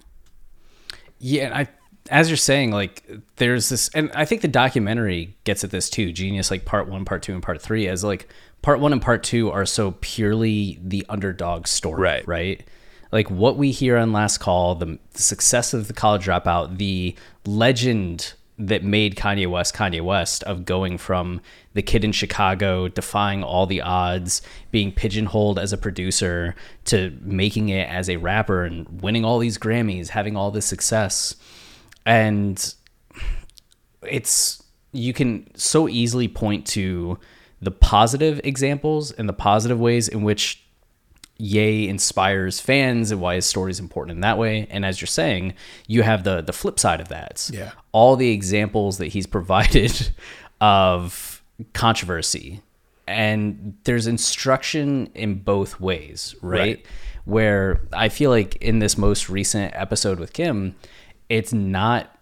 Speaker 5: Yeah, and I as you're saying, like there's this and I think the documentary gets at this too, jeen-yuhs like part one, part two, and part three, as like part one and part two are so purely the underdog story.
Speaker 6: Right.
Speaker 5: Right. Like what we hear on last call, the, the success of the college dropout, the legend that made Kanye West Kanye West of going from the kid in Chicago, defying all the odds, being pigeonholed as a producer, to making it as a rapper and winning all these Grammys, having all this success. And it's, you can so easily point to the positive examples and the positive ways in which Ye inspires fans and why his story is important in that way. And as you're saying, you have the the flip side of that.
Speaker 6: Yeah.
Speaker 5: All the examples that he's provided of controversy. And there's instruction in both ways, right?
Speaker 6: Right.
Speaker 5: Where I feel like in this most recent episode with Kim, it's not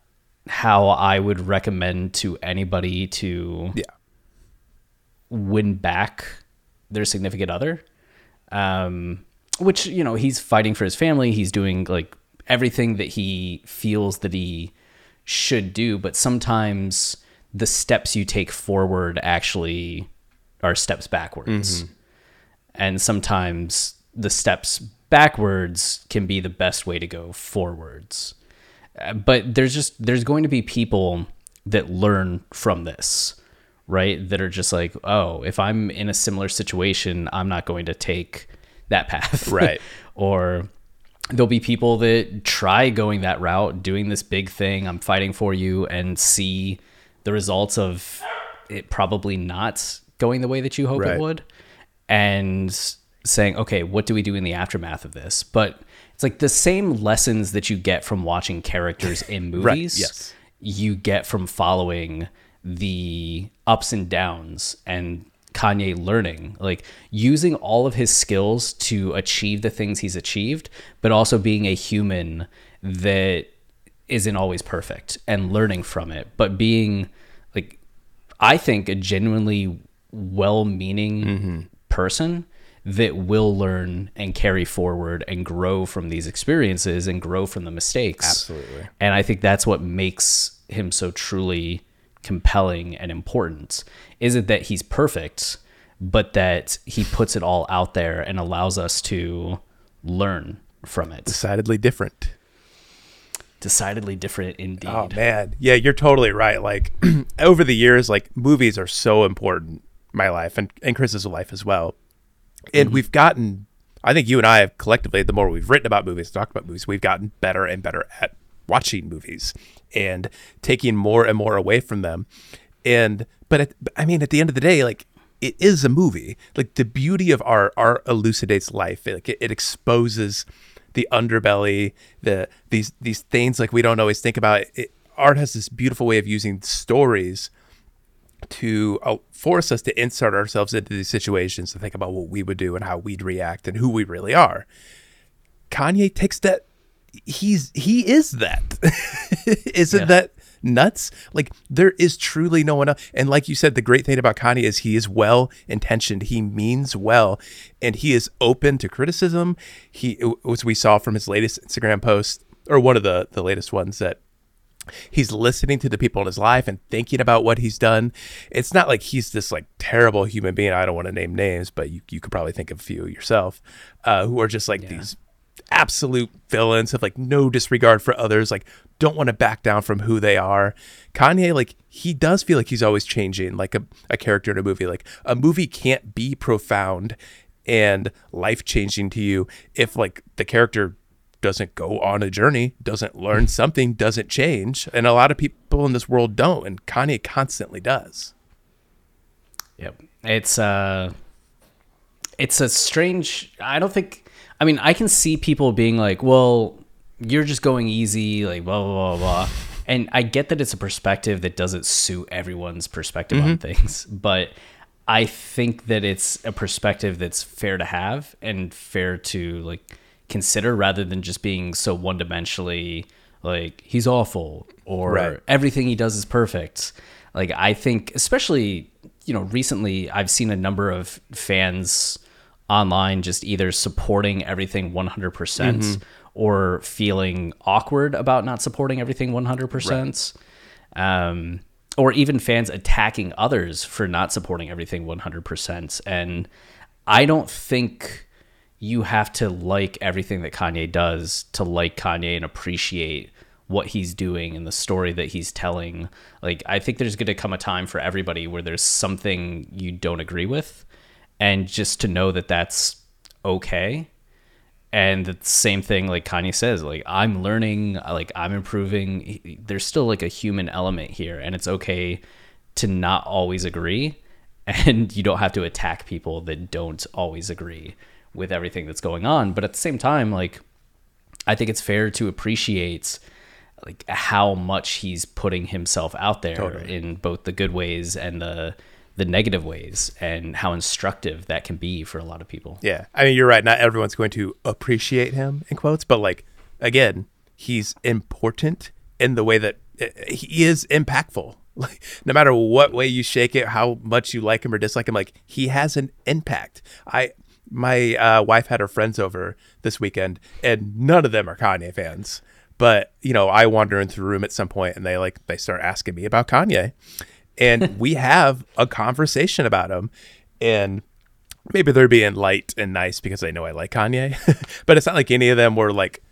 Speaker 5: how I would recommend to anybody to
Speaker 6: yeah
Speaker 5: win back their significant other. Um, which you know he's fighting for his family. He's doing like everything that he feels that he should do, but sometimes the steps you take forward actually are steps backwards. And sometimes the steps backwards can be the best way to go forwards. But there's just there's going to be people that learn from this, right? That are just like, "Oh, if I'm in a similar situation, I'm not going to take that path."
Speaker 6: Right.
Speaker 5: or there'll be people that try going that route, doing this big thing, I'm fighting for you, and see the results of it probably not going the way that you hope
Speaker 6: Right.
Speaker 5: it would, and saying, okay, what do we do in the aftermath of this? But it's like the same lessons that you get from watching characters in movies,
Speaker 6: yes.
Speaker 5: you get from following the ups and downs and Kanye learning, like using all of his skills to achieve the things he's achieved, but also being a human that isn't always perfect and learning from it, but being like, I think, a genuinely well meaning mm-hmm. person that will learn and carry forward and grow from these experiences and grow from the mistakes.
Speaker 6: Absolutely.
Speaker 5: And I think that's what makes him so truly compelling and important. Isn't that he's perfect, but that he puts it all out there and allows us to learn from it.
Speaker 6: Decidedly different.
Speaker 5: Decidedly different indeed.
Speaker 6: Oh man, yeah, you're totally right. Like over the years, like movies are so important in my life and and Chris's life as well. And mm-hmm. we've gotten, I think you and I have collectively, the more we've written about movies, talked about movies, we've gotten better and better at watching movies and taking more and more away from them. And but at, I mean, at the end of the day, like it is a movie. Like the beauty of art, art elucidates life. Like it, it exposes the underbelly, the these these things like we don't always think about. It, art has this beautiful way of using stories to uh, force us to insert ourselves into these situations to think about what we would do and how we'd react and who we really are. Kanye takes that. He's he is that. Isn't
Speaker 5: Yeah.
Speaker 6: that nuts? Like there is truly no one else. And like you said, the great thing about Kanye is he is well intentioned. He means well, and he is open to criticism. He, as we saw from his latest Instagram post, or one of the the latest ones that he's listening to the people in his life and thinking about what he's done. It's not like he's this like terrible human being. I don't want to name names, but you, you could probably think of a few yourself, uh, who are just like these absolute villains have like no disregard for others, like don't want to back down from who they are. Kanye, like he does feel like he's always changing, like a, a character in a movie. Like a movie can't be profound and life changing to you if like the character doesn't go on a journey, doesn't learn something, doesn't change. And a lot of people in this world don't. And Kanye constantly does.
Speaker 5: Yep. It's uh it's a strange I don't think I mean, I can see people being like, "Well, you're just going easy, like blah blah blah blah." And I get that it's a perspective that doesn't suit everyone's perspective on things, but I think that it's a perspective that's fair to have and fair to like consider rather than just being so one-dimensionally like he's awful or
Speaker 6: Right.
Speaker 5: everything he does is perfect. Like I think especially, you know, recently I've seen a number of fans online just either supporting everything 100%
Speaker 6: Mm-hmm.
Speaker 5: or feeling awkward about not supporting everything 100%. Um or even fans attacking others for not supporting everything 100%. And I don't think you have to like everything that Kanye does to like Kanye and appreciate what he's doing and the story that he's telling. Like, I think there's going to come a time for everybody where there's something you don't agree with, and just to know that that's okay. And the same thing, like Kanye says, like I'm learning, like I'm improving. There's still like a human element here, and it's okay to not always agree, and you don't have to attack people that don't always agree with everything that's going on. But at the same time, like I think it's fair to appreciate like how much he's putting himself out there in both the good ways and the the negative ways, and how instructive that can be for a lot of people.
Speaker 6: Yeah. I mean, you're right. Not everyone's going to appreciate him, in quotes, but like, again, he's important in the way that uh, he is impactful. Like, no matter what way you shake it, how much you like him or dislike him, like, he has an impact. I, my uh, wife had her friends over this weekend, and none of them are Kanye fans. But you know, I wander into the room at some point, and they like they start asking me about Kanye, and we have a conversation about him, and maybe they're being light and nice because they know I like Kanye, but it's not like any of them were like,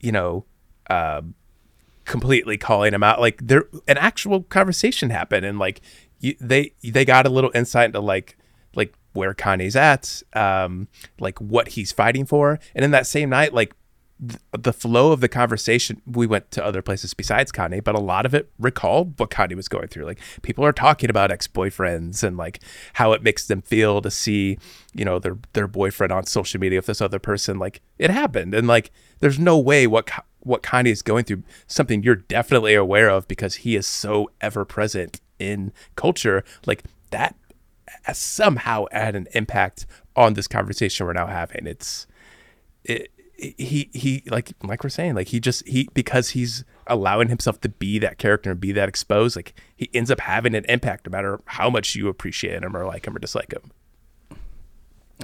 Speaker 6: you know, um, completely calling him out. Like there, an actual conversation happened, and like you, they they got a little insight into like like where Kanye's at, um, like what he's fighting for, and in that same night, like th- the flow of the conversation, we went to other places besides Kanye, but a lot of it recalled what Kanye was going through. Like people are talking about ex boyfriends and like how it makes them feel to see, you know, their their boyfriend on social media with this other person. Like it happened, and like there's no way what what Kanye is going through, something you're definitely aware of because he is so ever present in culture. Like that somehow had an impact on this conversation we're now having. It's it, he he like like we're saying like he just he because he's allowing himself to be that character and be that exposed like he ends up having an impact no matter how much you appreciate him or like him or dislike him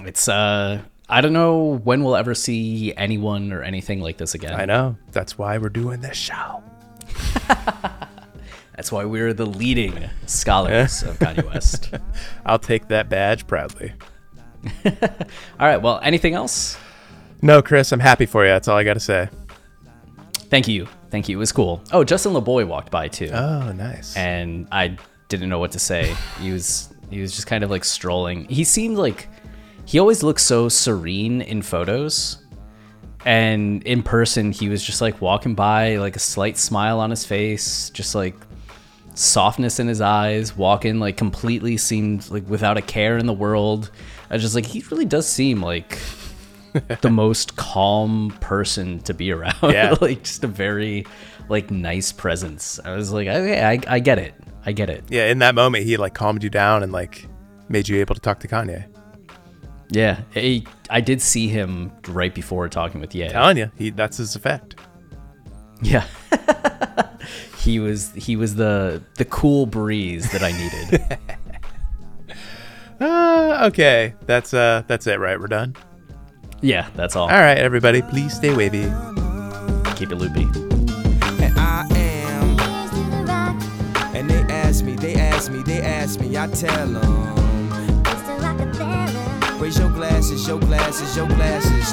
Speaker 5: It's uh I don't know when we'll ever see anyone or anything like this again.
Speaker 6: i know that's why we're doing this show
Speaker 5: That's why we're the leading scholars of Kanye West.
Speaker 6: i'll take that badge proudly
Speaker 5: All right, well, anything else?
Speaker 6: no chris i'm happy for you that's all i gotta say
Speaker 5: Thank you. Thank you. It was cool. Oh, Justin LaBoy walked by too.
Speaker 6: oh nice
Speaker 5: and I didn't know what to say. He was he was just kind of like strolling. He seemed like he always looks so serene in photos. And in person he was just like walking by like a slight smile on his face, just like softness in his eyes, walking like completely seemed like without a care in the world. I was just like he really does seem like the most calm person to be around.
Speaker 6: Yeah.
Speaker 5: like just a very like nice presence. I was like, oh, okay, I, I get it. I get it.
Speaker 6: yeah in that moment he like calmed you down and like made you able to talk to kanye
Speaker 5: Yeah, I, I did see him right before talking with Ye.
Speaker 6: telling you he that's his effect
Speaker 5: Yeah. he was he was the the cool breeze that I needed.
Speaker 6: uh, okay that's uh that's it right we're done
Speaker 5: yeah, that's all.
Speaker 6: all right everybody please stay wavy
Speaker 5: Keep it loopy.
Speaker 3: and I am. And they ask me, they ask me, they ask me, I tell them. Raise your glasses, your glasses, your glasses